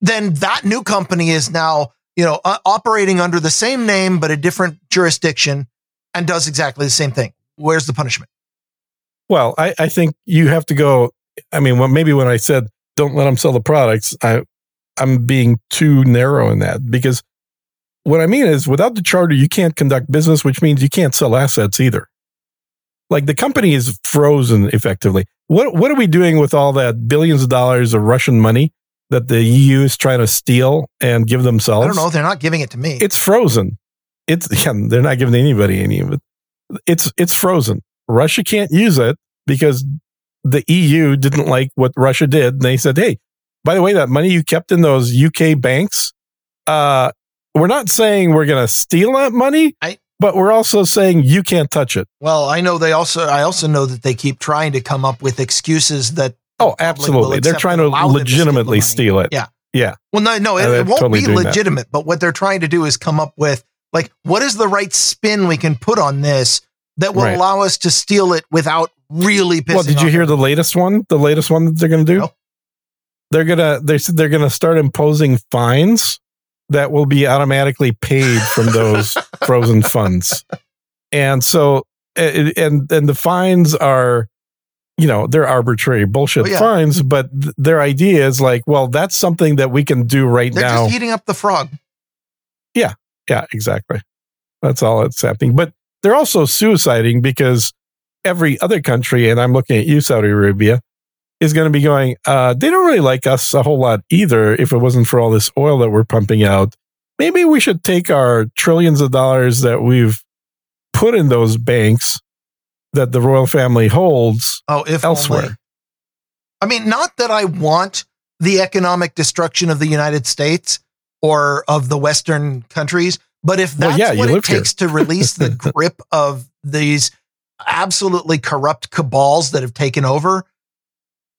then that new company is now, you know, uh, operating under the same name but a different jurisdiction and does exactly the same thing. Where's the punishment? Well, I, I think you have to go. I mean, well, maybe when I said don't let them sell the products, I, I'm being too narrow in that because what I mean is without the charter, you can't conduct business, which means you can't sell assets either. Like the company is frozen effectively. What what are we doing with all that billions of dollars of Russian money that the EU is trying to steal and give themselves? I don't know. They're not giving it to me. It's frozen. It's yeah, they're not giving anybody any of it. It's it's frozen. Russia can't use it because the EU didn't like what Russia did. And they said, "Hey, by the way, that money you kept in those UK banks, uh, we're not saying we're going to steal that money, I- but we're also saying you can't touch it. Well, I know they also. I also know that they keep trying to come up with excuses that. Oh, absolutely. They're trying to them to steal legitimately steal it. Yeah. Yeah. Well, no, no, it, Uh, it won't totally be doing that. legitimate. But what they're trying to do is come up with like, what is the right spin we can put on this that will Right. allow us to steal it without really pissing. Well, did you hear the latest one? The latest one that they're going to do? No. They're gonna they said they're gonna start imposing fines that will be automatically paid from those frozen funds, and so and and and the fines are, you know, they're arbitrary bullshit Oh, yeah. fines, but th- their idea is like, well, that's something that we can do right now. They're now. just heating up the frog. Yeah, Yeah, exactly. That's all that's happening. But they're also suiciding because every other country, and I'm looking at you, Saudi Arabia, is going to be going, uh, they don't really like us a whole lot either if it wasn't for all this oil that we're pumping out. Maybe we should take our trillions of dollars that we've put in those banks that the royal family holds Oh, if elsewhere. only. I mean, not that I want the economic destruction of the United States or of the Western countries, but if Well, that's yeah, you what it live here. takes to release the grip of these absolutely corrupt cabals that have taken over,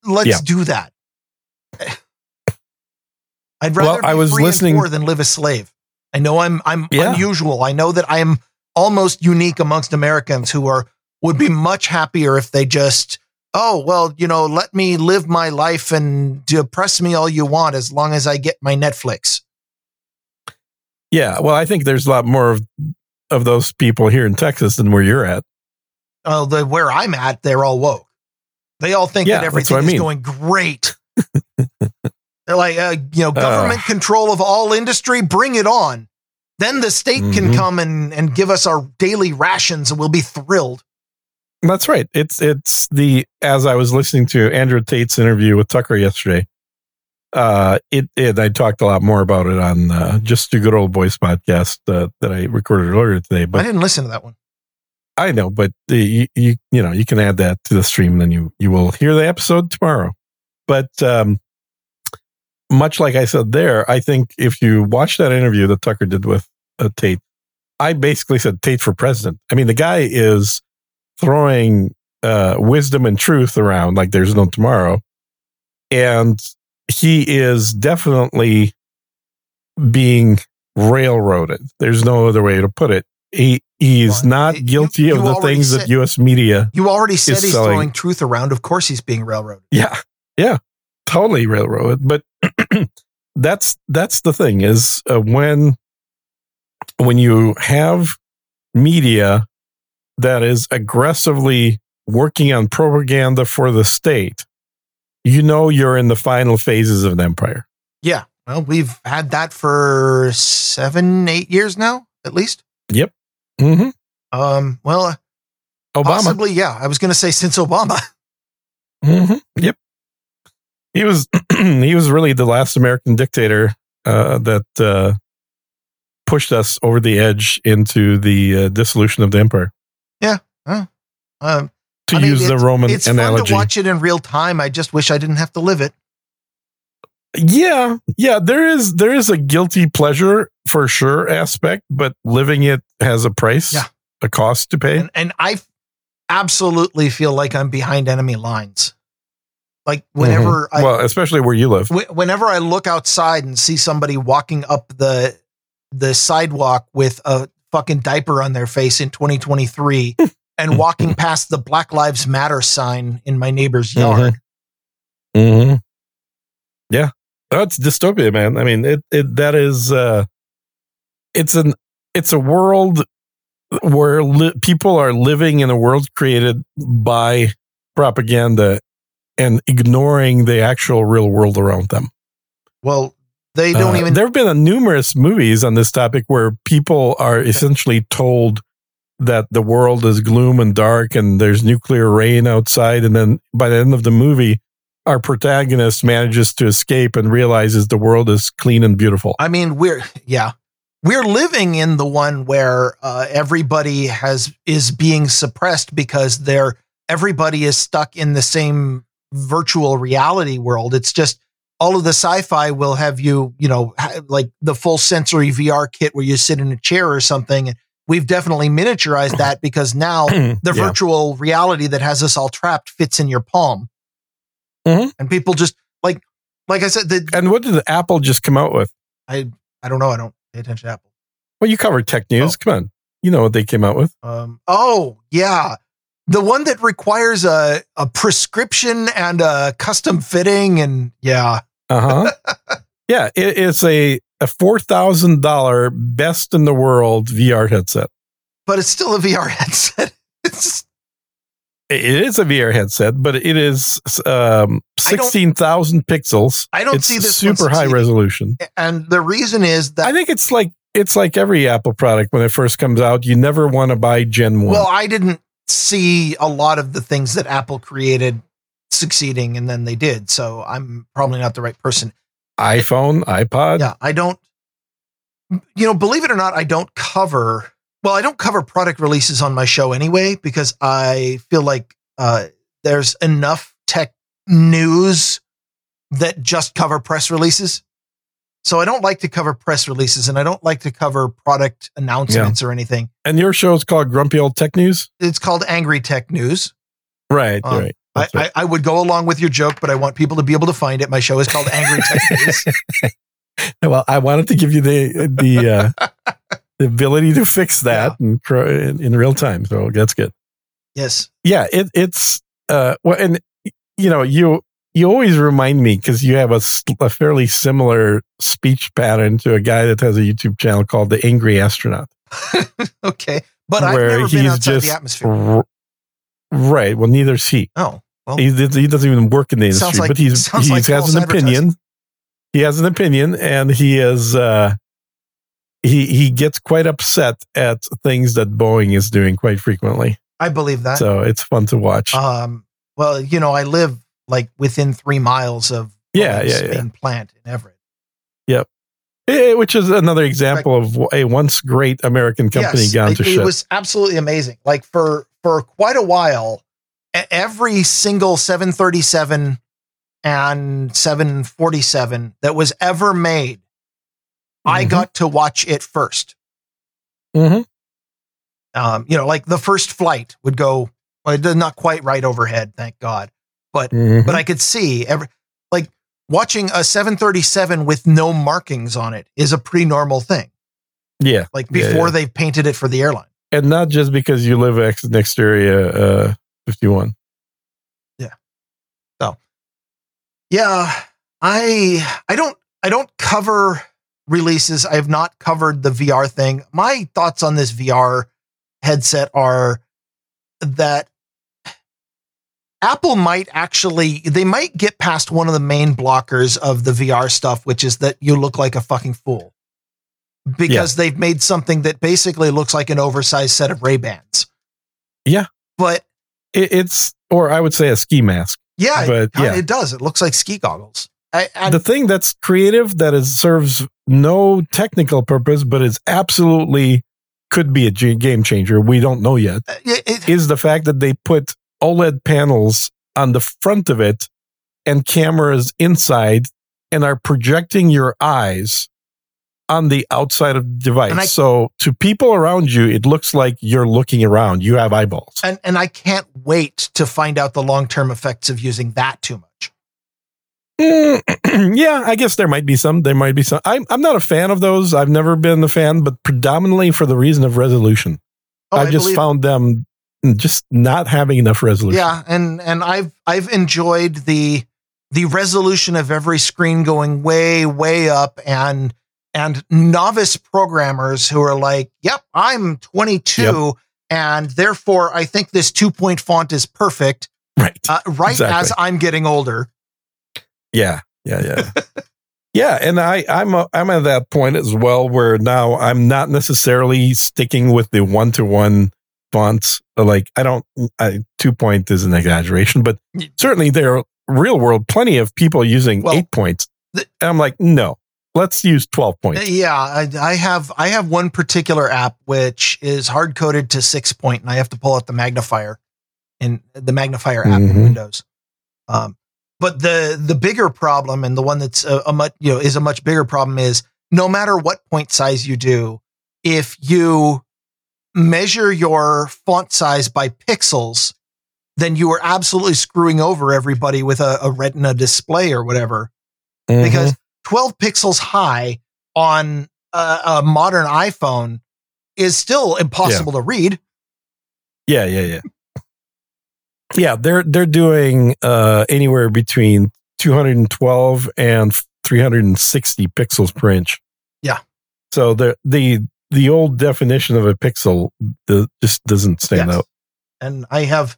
let's Yeah. do that. I'd Well, rather I be was free listening- poor than live a slave. I know I'm I'm Yeah. unusual. I know that I am almost unique amongst Americans who are would be much happier if they just oh well you know let me live my life and depress me all you want as long as I get my Netflix. Yeah. Well, I think there's a lot more of, of those people here in Texas than where you're at. Oh, the where I'm at, they're all woke. They all think Yeah, that everything I is mean. going great. they're like, uh, you know, government control of all industry, bring it on. Then the state can Mhm. come and, and give us our daily rations and we'll be thrilled. That's right. It's it's the as I was listening to Andrew Tate's interview with Tucker yesterday. Uh, it, it I talked a lot more about it on uh, just a good old boys podcast uh, that I recorded earlier today. But I didn't listen to that one. I know, but the, you, you you know you can add that to the stream, and then you you will hear the episode tomorrow. But um, much like I said there, I think if you watch that interview that Tucker did with uh, Tate, I basically said Tate for president. I mean, the guy is throwing uh, wisdom and truth around like there's no tomorrow, and he is definitely being railroaded. There's no other way to put it. He he's Well, not guilty you of the things said- that U.S. media. You already said he's selling- throwing truth around. Of course he's being railroaded. Yeah, yeah, totally railroaded. But that's that's the thing is uh, when when you have media that is aggressively working on propaganda for the state, you know you're in the final phases of an empire. Yeah. Well, we've had that for seven, eight years now, at least. Yep. Mm-hmm. Um, well, uh, Obama. possibly, yeah. I was going to say since Obama. Mm-hmm. Yep. He was he was really the last American dictator uh, that uh, pushed us over the edge into the uh, dissolution of the empire. Um, To I mean, use the it's- Roman it's fun analogy, to watch it in real time. I just wish I didn't have to live it. yeah, yeah, there is there is a guilty pleasure for sure aspect, but living it has a price, Yeah. a cost to pay. And, and I absolutely feel like I'm behind enemy lines. Like whenever I, Mm-hmm. well, especially where you live. Whenever I look outside and see somebody walking up the the sidewalk with a fucking diaper on their face in 2023 and walking past the Black Lives Matter sign in my neighbor's yard, Mm-hmm. Yeah, that's dystopia, man. I mean, it it that is uh, it's an it's a world where li- people are living in a world created by propaganda and ignoring the actual real world around them. well, they don't Uh, even. There have been a numerous movies on this topic where people are essentially told that the world is gloom and dark and there's nuclear rain outside. And then by the end of the movie, our protagonist manages to escape and realizes the world is clean and beautiful. I mean, we're yeah, we're living in the one where uh, everybody has is being suppressed because they're everybody is stuck in the same virtual reality world. It's just all of the sci-fi will have you, you know, like the full sensory VR kit where you sit in a chair or something. We've definitely miniaturized that because now the Yeah. virtual reality that has us all trapped fits in your palm. Mhm. And people just like, like I said, the, And what did Apple just come out with? I, I don't know. I don't pay attention to Apple. Well, you covered tech news. Oh. Come on. You know what they came out with. Um, oh yeah, the one that requires a a prescription and a custom fitting, and yeah, Uh huh. yeah, it, it's a, a $4,000 best in the world VR headset. but it's still a VR headset. It's It is a VR headset, but it is um, sixteen thousand pixels. I don't it's see this super high resolution. and the reason is that I think it's like it's like every Apple product when it first comes out. You never want to buy Gen 1. well, I didn't see a lot of the things that Apple created succeeding, and then they did. So I'm probably not the right person. iPhone, iPod. Yeah, I don't. You know, believe it or not, I don't cover. Well, I don't cover product releases on my show anyway because I feel like uh, there's enough tech news that just cover press releases. So I don't like to cover press releases, and I don't like to cover product announcements or anything. And your show is called Grumpy Old Tech News? It's called Angry Tech News. Right, Um, right. I, right. I, I would go along with your joke, but I want people to be able to find it. My show is called Angry Tech News. well, I wanted to give you the the uh, the ability to fix that in, in, in real time. So that's good. Yes. Yeah, it, it's uh well, and you know you you always remind me because you have a fairly similar speech pattern to a guy that has a YouTube channel called the Angry Astronaut. Okay. But I've never been outside the atmosphere. R- right. Well, neither's he. Oh, well, He, he doesn't even work in the industry, like- but he's he like has an opinion. He has an opinion, and he is uh, he he gets quite upset at things that Boeing is doing quite frequently. I believe that. So it's fun to watch. um, well, you know, I live like within three miles of Yeah, yeah, yeah. main plant in Everett. Eh, which is another example of a once great American company Yes, gone it, to it shit. was absolutely amazing. Like for for quite a while, every single 737 and 747 that was ever made, I Mhm. got to watch it first. Mhm. Um, you know, like the first flight would go, well, it did not quite right overhead, thank God. But Mhm. but I could see every like watching a 737 with no markings on it is a pretty normal thing. yeah, Like before yeah. they've painted it for the airline. and not just because you live ex- next area uh, fifty one. Yeah, I I don't I don't cover releases. I have not covered the VR thing. My thoughts on this VR headset are that Apple might actually they might get past one of the main blockers of the VR stuff, which is that you look like a fucking fool. Because they've made something that basically looks like an oversized set of Ray-Bans. Yeah. But It, it's or I would say a ski mask. yeah, But, it, yeah. it does. It looks like ski goggles. I, and the thing that's creative that is serves no technical purpose, but is absolutely could be a game changer. We don't know yet. uh, it- Is the fact that they put OLED panels on the front of it and cameras inside and are projecting your eyes on the outside of the device. I- so to people around you, it looks like you're looking around. You have eyeballs. and and I can't wait to find out the long term effects of using that too much. Mm, yeah, I guess there might be some. There might be some. I'm I'm not a fan of those. I've never been a fan, but predominantly for the reason of resolution. Oh, I I just found them just not having enough resolution. yeah, and and I've I've enjoyed the the resolution of every screen going way way up and and novice programmers who are like, "Yep, I'm 22 and therefore I think this 2 point font is perfect." Right. Uh, right Exactly. as I'm getting older. Yeah, yeah, yeah. yeah, and I I'm a, I'm at that point as well where now I'm not necessarily sticking with the one to one fonts. Like I don't I, two point is an exaggeration, but certainly there are real world plenty of people using Well, eight points. and I'm like, no, let's use twelve points. Yeah, I, I have I have one particular app which is hard coded to six point, and I have to pull out the magnifier in the magnifier app in Mhm. Windows. Um, but the the bigger problem and the one that's a, a much you know is a much bigger problem is no matter what point size you do, if you measure your font size by pixels, then you are absolutely screwing over everybody with a, a retina display or whatever. Mhm. Because 12 pixels high on a, a modern iPhone is still impossible to read. yeah, yeah, yeah. Yeah, they're they're doing uh anywhere between 212 and 360 pixels per inch. Yeah. So the the the old definition of a pixel the, just doesn't stand Yes. out. And I have,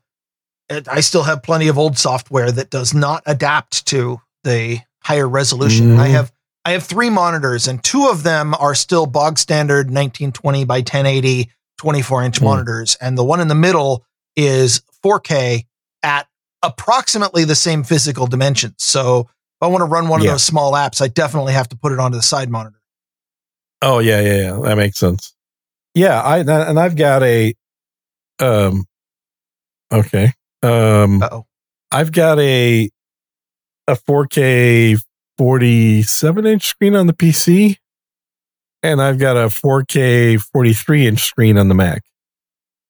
I still have plenty of old software that does not adapt to the higher resolution. Mhm. I have, I have three monitors and two of them are still bog standard 1920 by 1080 24 inch Hmm. monitors. And the one in the middle is 4K at approximately the same physical dimensions. So if I want to run one Yeah. of those small apps, I definitely have to put it onto the side monitor. Oh yeah, yeah, yeah. That makes sense. Yeah, I and I've got a um okay. Um Uh oh. I've got a a 4K 47 inch screen on the PC and I've got a 4K 43 inch screen on the Mac.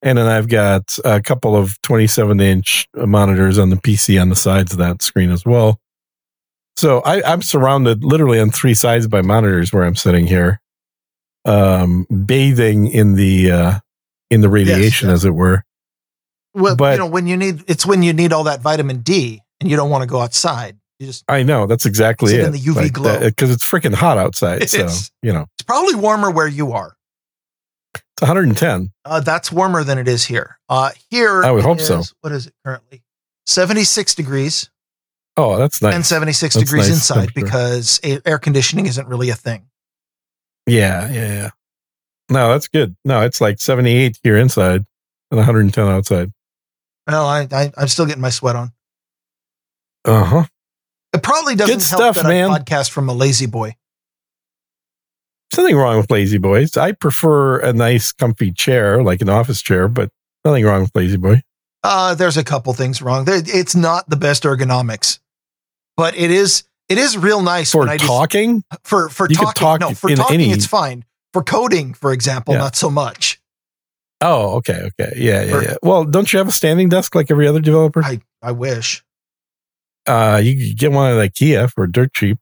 And then I've got a couple of 27 inch monitors on the PC on the sides of that screen as well. So I, I'm surrounded literally on three sides by monitors where I'm sitting here, um, bathing in the uh, in the radiation, yes. as it were. Well, But- you know, when you need, it's when you need all that vitamin D and you don't want to go outside. You just, I know that's exactly it. in the UV glow. because it's freaking hot outside. So is. you know it's probably warmer where you are. it's 110. Uh, that's warmer than it is here. Uh, here, I would hope so. What is it currently? 76 degrees Oh, that's nice. and 76 That's degrees nice inside because air conditioning isn't really a thing. Yeah, yeah, yeah. No, that's good. No, it's like 78 here inside and 110 outside. Well, I, I, I'm still getting my sweat on. Uh huh. It probably doesn't Good help stuff, that man. I podcast from a La-Z-Boy. There's nothing wrong with La-Z-Boys. I prefer a nice, comfy chair, like an office chair, but nothing wrong with La-Z-Boy. Uh, there's a couple things wrong. It's not the best ergonomics, but it is it is real nice For I just, talking, for for You talking. talk no, for talking any- it's fine. For coding, for example, Yeah. not so much. oh, okay, okay, yeah, yeah, For- yeah. Well, don't you have a standing desk like every other developer? I I wish. Uh, you get one at IKEA for dirt cheap.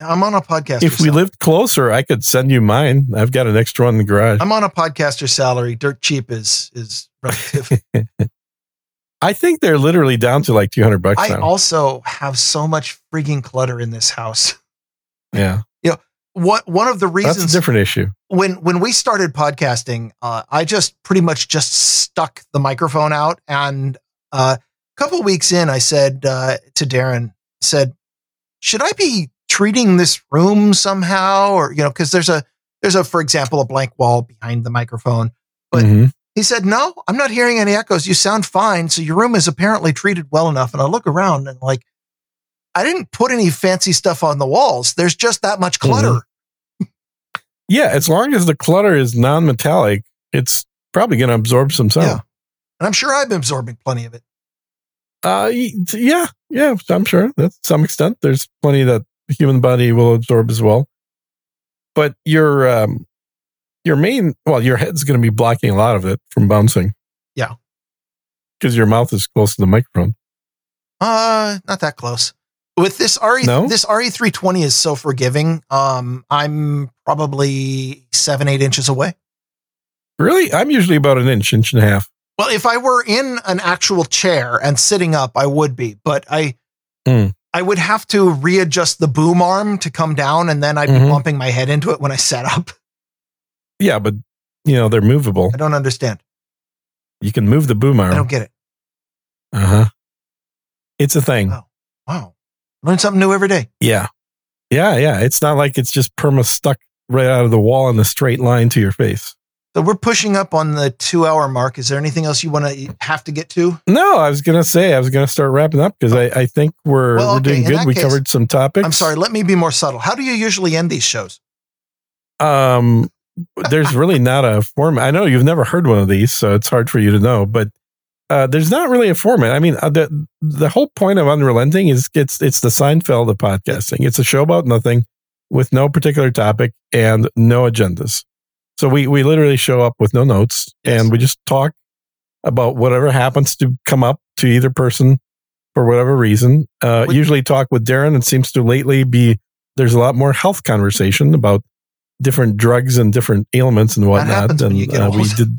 I'm on a podcast. If we salary. lived closer, I could send you mine. I've got an extra one in the garage. I'm on a podcaster salary. Dirt cheap is is relative. I think they're literally down to like 200 bucks I now. also have so much freaking clutter in this house. yeah, You know, What one of the that's reasons a different issue. when when we started podcasting, uh, I just pretty much just stuck the microphone out, and uh, a couple weeks in, I said uh, to Darren, said, "Should I be treating this room somehow, or you know, because there's a there's a for example a blank wall behind the microphone." But- Mhm. He said, "No, I'm not hearing any echoes. You sound fine. So your room is apparently treated well enough." And I look around and like, I didn't put any fancy stuff on the walls. There's just that much clutter. Yeah, as long as the clutter is non-metallic, it's probably going to absorb some sound. Yeah. And I'm sure I'm absorbing plenty of it. Uh, yeah, yeah, I'm sure that some extent there's plenty that the human body will absorb as well. But your um, your main, well, your head's going to be blocking a lot of it from bouncing. Yeah. because your mouth is close to the microphone. Uh, not that close. With this RE, No? this RE320 is so forgiving. Um, I'm probably seven, eight inches away. Really, I'm usually about an inch, inch and a half. Well, if I were in an actual chair and sitting up, I would be, but I, Hmm. I would have to readjust the boom arm to come down, and then I'd be Mhm. bumping my head into it when I sat up. Yeah, but you know they're movable. I don't understand. You can move the boom arm. I don't get it. Uh huh. It's a thing. Oh. Wow, learn something new every day. Yeah. Yeah, yeah. It's not like it's just perma stuck right out of the wall in a straight line to your face. So we're pushing up on the two hour mark. Is there anything else you want to have to get to? No, I was gonna say I was gonna start wrapping up because I, I think we're Well, we're doing in good. We case- covered some topics. I'm sorry. Let me be more subtle. How do you usually end these shows? Um there's really not a format. I know you've never heard one of these, so it's hard for you to know, but uh, there's not really a format. I mean, uh, the the whole point of Unrelenting is it's it's the Seinfeld of podcasting. It's a show about nothing with no particular topic and no agendas. So we we literally show up with no notes Yes. and we just talk about whatever happens to come up to either person for whatever reason. Uh, usually talk with Darren. It seems to lately be there's a lot more health conversation about different drugs and different ailments and whatnot. and uh, we did.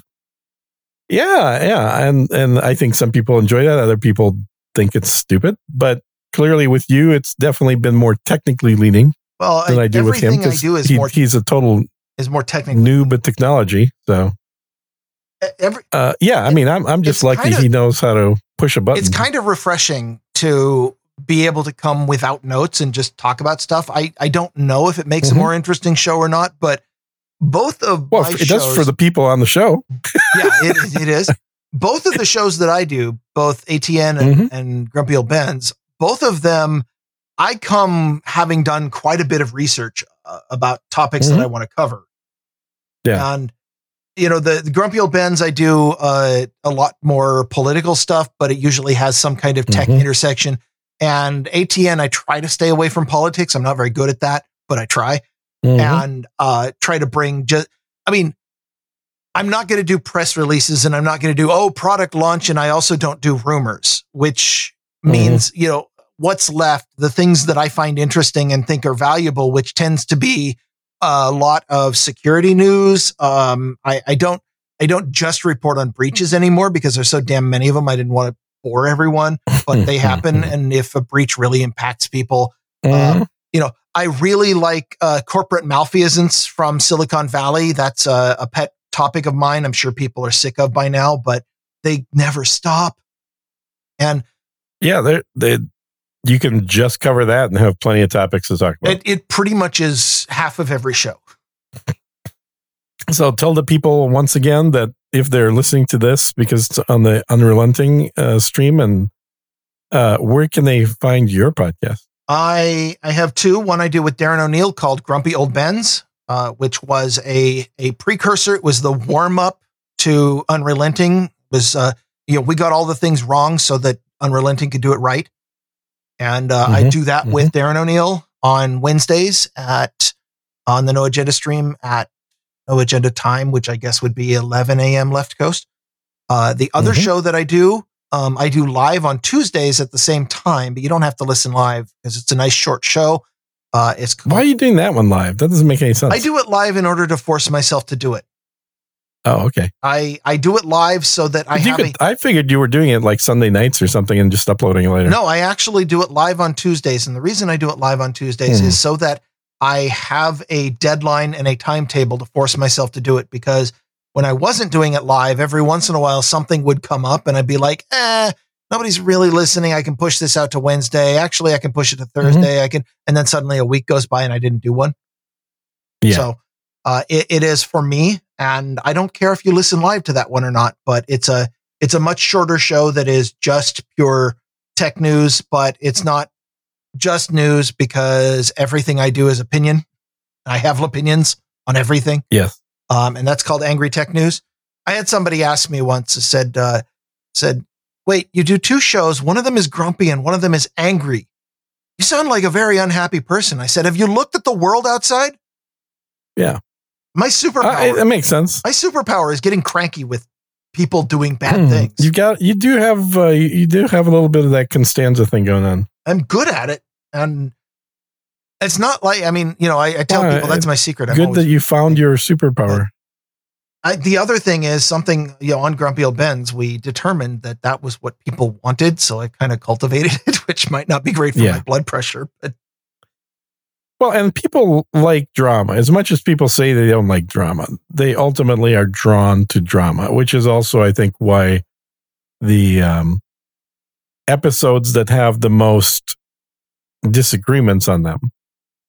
Yeah, yeah, and and I think some people enjoy that. Other people think it's stupid. But clearly, with you, it's definitely been more technically leaning Well, than I, I do with him because I 'cause is he- more he's a total is more technical. noob at technology. So Every uh, yeah, I mean, I'm I'm just lucky kinda- he knows how to push a button. it's kind of refreshing to be able to come without notes and just talk about stuff. I I don't know if it makes Mhm. a more interesting show or not, but both of well, my it does for the people on the show. yeah, it, it is. Both of the shows that I do, both ATN and, Mhm. and Grumpy Old Ben's, both of them, I come having done quite a bit of research uh, about topics Mhm. that I want to cover. Yeah. And, you know, the, the Grumpy Old Ben's, I do uh, a lot more political stuff, but it usually has some kind of tech Mhm. intersection. And ATN, I try to stay away from politics. I'm not very good at that, but I try Mhm. and uh, try to bring just, I mean, I'm not going to do press releases and I'm not going to do, oh, product launch. And I also don't do rumors, which Mhm. means, you know, what's left, the things that I find interesting and think are valuable, which tends to be a lot of security news. Um, I, I don't, I don't just report on breaches anymore because there's so damn many of them. I didn't want to bore everyone, but they happen. And if a breach really impacts people, Mhm. um, you know, I really like uh, corporate malfeasance from Silicon Valley. That's a, a pet topic of mine. I'm sure people are sick of by now, but they never stop. And yeah, they they you can just cover that and have plenty of topics to talk about. it, it pretty much is half of every show. So tell the people once again that if they're listening to this because it's on the Unrelenting uh, stream, and uh, where can they find your podcast? I I have two. One I do with Darren O'Neill called Grumpy Old Ben's, uh, which was a a precursor. It was the warm up to Unrelenting. It was uh, you know we got all the things wrong so that Unrelenting could do it right, and uh, I Mhm, do that with Darren O'Neill on Wednesdays at on the No Agenda stream at No Agenda time, which I guess would be 11 a.m. left coast. Uh, the other Mhm. show that I do um, I do live on Tuesdays at the same time, but you don't have to listen live because it's a nice short show. Uh, it's Why are you doing that one live? That doesn't make any sense. I do it live in order to force myself to do it. Oh, okay. I I do it live so that I You have could- I figured you were doing it like Sunday nights or something and just uploading it later. no. I actually do it live on Tuesdays, and the reason I do it live on Tuesdays Hmm. is so that I have a deadline and a timetable to force myself to do it. Because when I wasn't doing it live, every once in a while something would come up, and I'd be like, eh. Nobody's really listening. I can push this out to Wednesday. Actually, I can push it to Thursday. I can, and then suddenly a week goes by and I didn't do one. Yeah. So uh, it, it is for me, and I don't care if you listen live to that one or not. But it's a it's a much shorter show that is just pure tech news, but it's not just news because everything I do is opinion. I have opinions on everything, Yes. um, and that's called Angry Tech News. I had somebody ask me once, said uh, said, "Wait, you do two shows. One of them is grumpy and one of them is angry. You sound like a very unhappy person." I said, "Have you looked at the world outside?" Yeah. My superpower, it, makes sense. my superpower is getting cranky with people doing bad Hmm. things. You got you do have uh, you do have a little bit of that Costanza thing going on. I'm good at it, and it's not like I mean, you know, I, I tell Well, people that's my secret. I'm Good always, that you found your superpower. I, the other thing is something you know on Grumpy Old Ben's. We determined that that was what people wanted, so I kind of cultivated it, which might not be great for Yeah. my blood pressure, but Well, and people like drama. As much as people say they don't like drama, they ultimately are drawn to drama, which is also, I think, why the um, episodes that have the most disagreements on them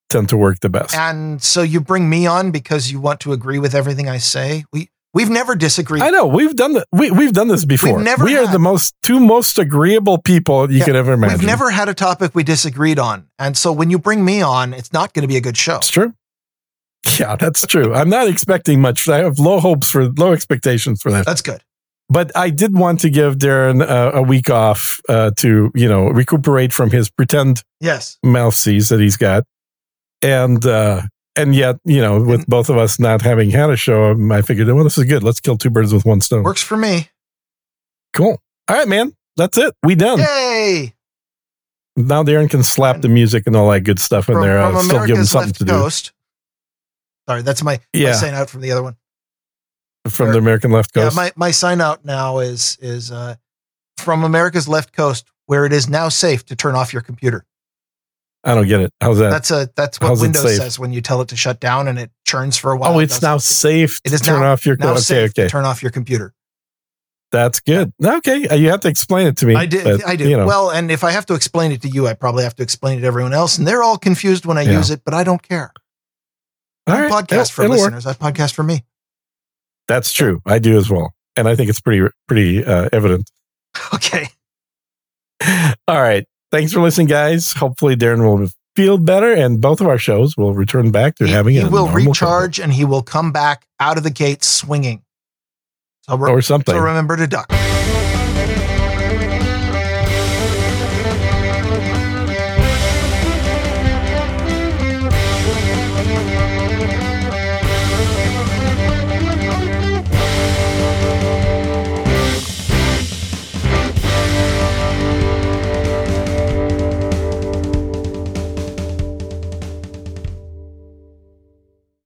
tend to work the best. and so you bring me on because you want to agree with everything I say. We we've never disagreed. I know we've done that. We we've done this before. never we are the most two most agreeable people you Yeah, could ever imagine. We've never had a topic we disagreed on, and so when you bring me on, it's not going to be a good show. It's true. Yeah, that's true. I'm not expecting much. I have low hopes for low expectations for that. That's good. But I did want to give Darren uh, a week off uh, to you know recuperate from his pretend Yes. mouth seas that he's got, and uh, and yet you know with both of us not having had a show, um, I figured well this is good. Let's kill two birds with one stone. Works for me. Cool. All right, man. That's it. We done. Yay! Now Darren can slap the music and all that good stuff in From, there. from I'll still give him something left to do coast. Sorry, that's my, my Yeah. sign out from the other one. From the American left coast. Yeah, my, my sign out now is is uh, from America's left coast, where it is now safe to turn off your computer. I don't get it. How's that? That's a that's what How's Windows says when you tell it to shut down and it churns for a while. oh, it's does now safe It to turn now- off your. now Okay, safe okay. to turn off your computer. That's good. Okay, uh, you have to explain it to me. I did. but, I do. You know, Well, and if I have to explain it to you, I probably have to explain it to everyone else, and they're all confused when I Yeah. use it. But I don't care. I right, podcast for it'll work. listeners. I podcast for me. That's true. I do as well, and I think it's pretty pretty uh, evident. Okay. All right, thanks for listening, guys. Hopefully, Darren will feel better, and both of our shows will return back to He, having he a will recharge and he will come back out of the gate swinging. So, re- or something. so remember to duck.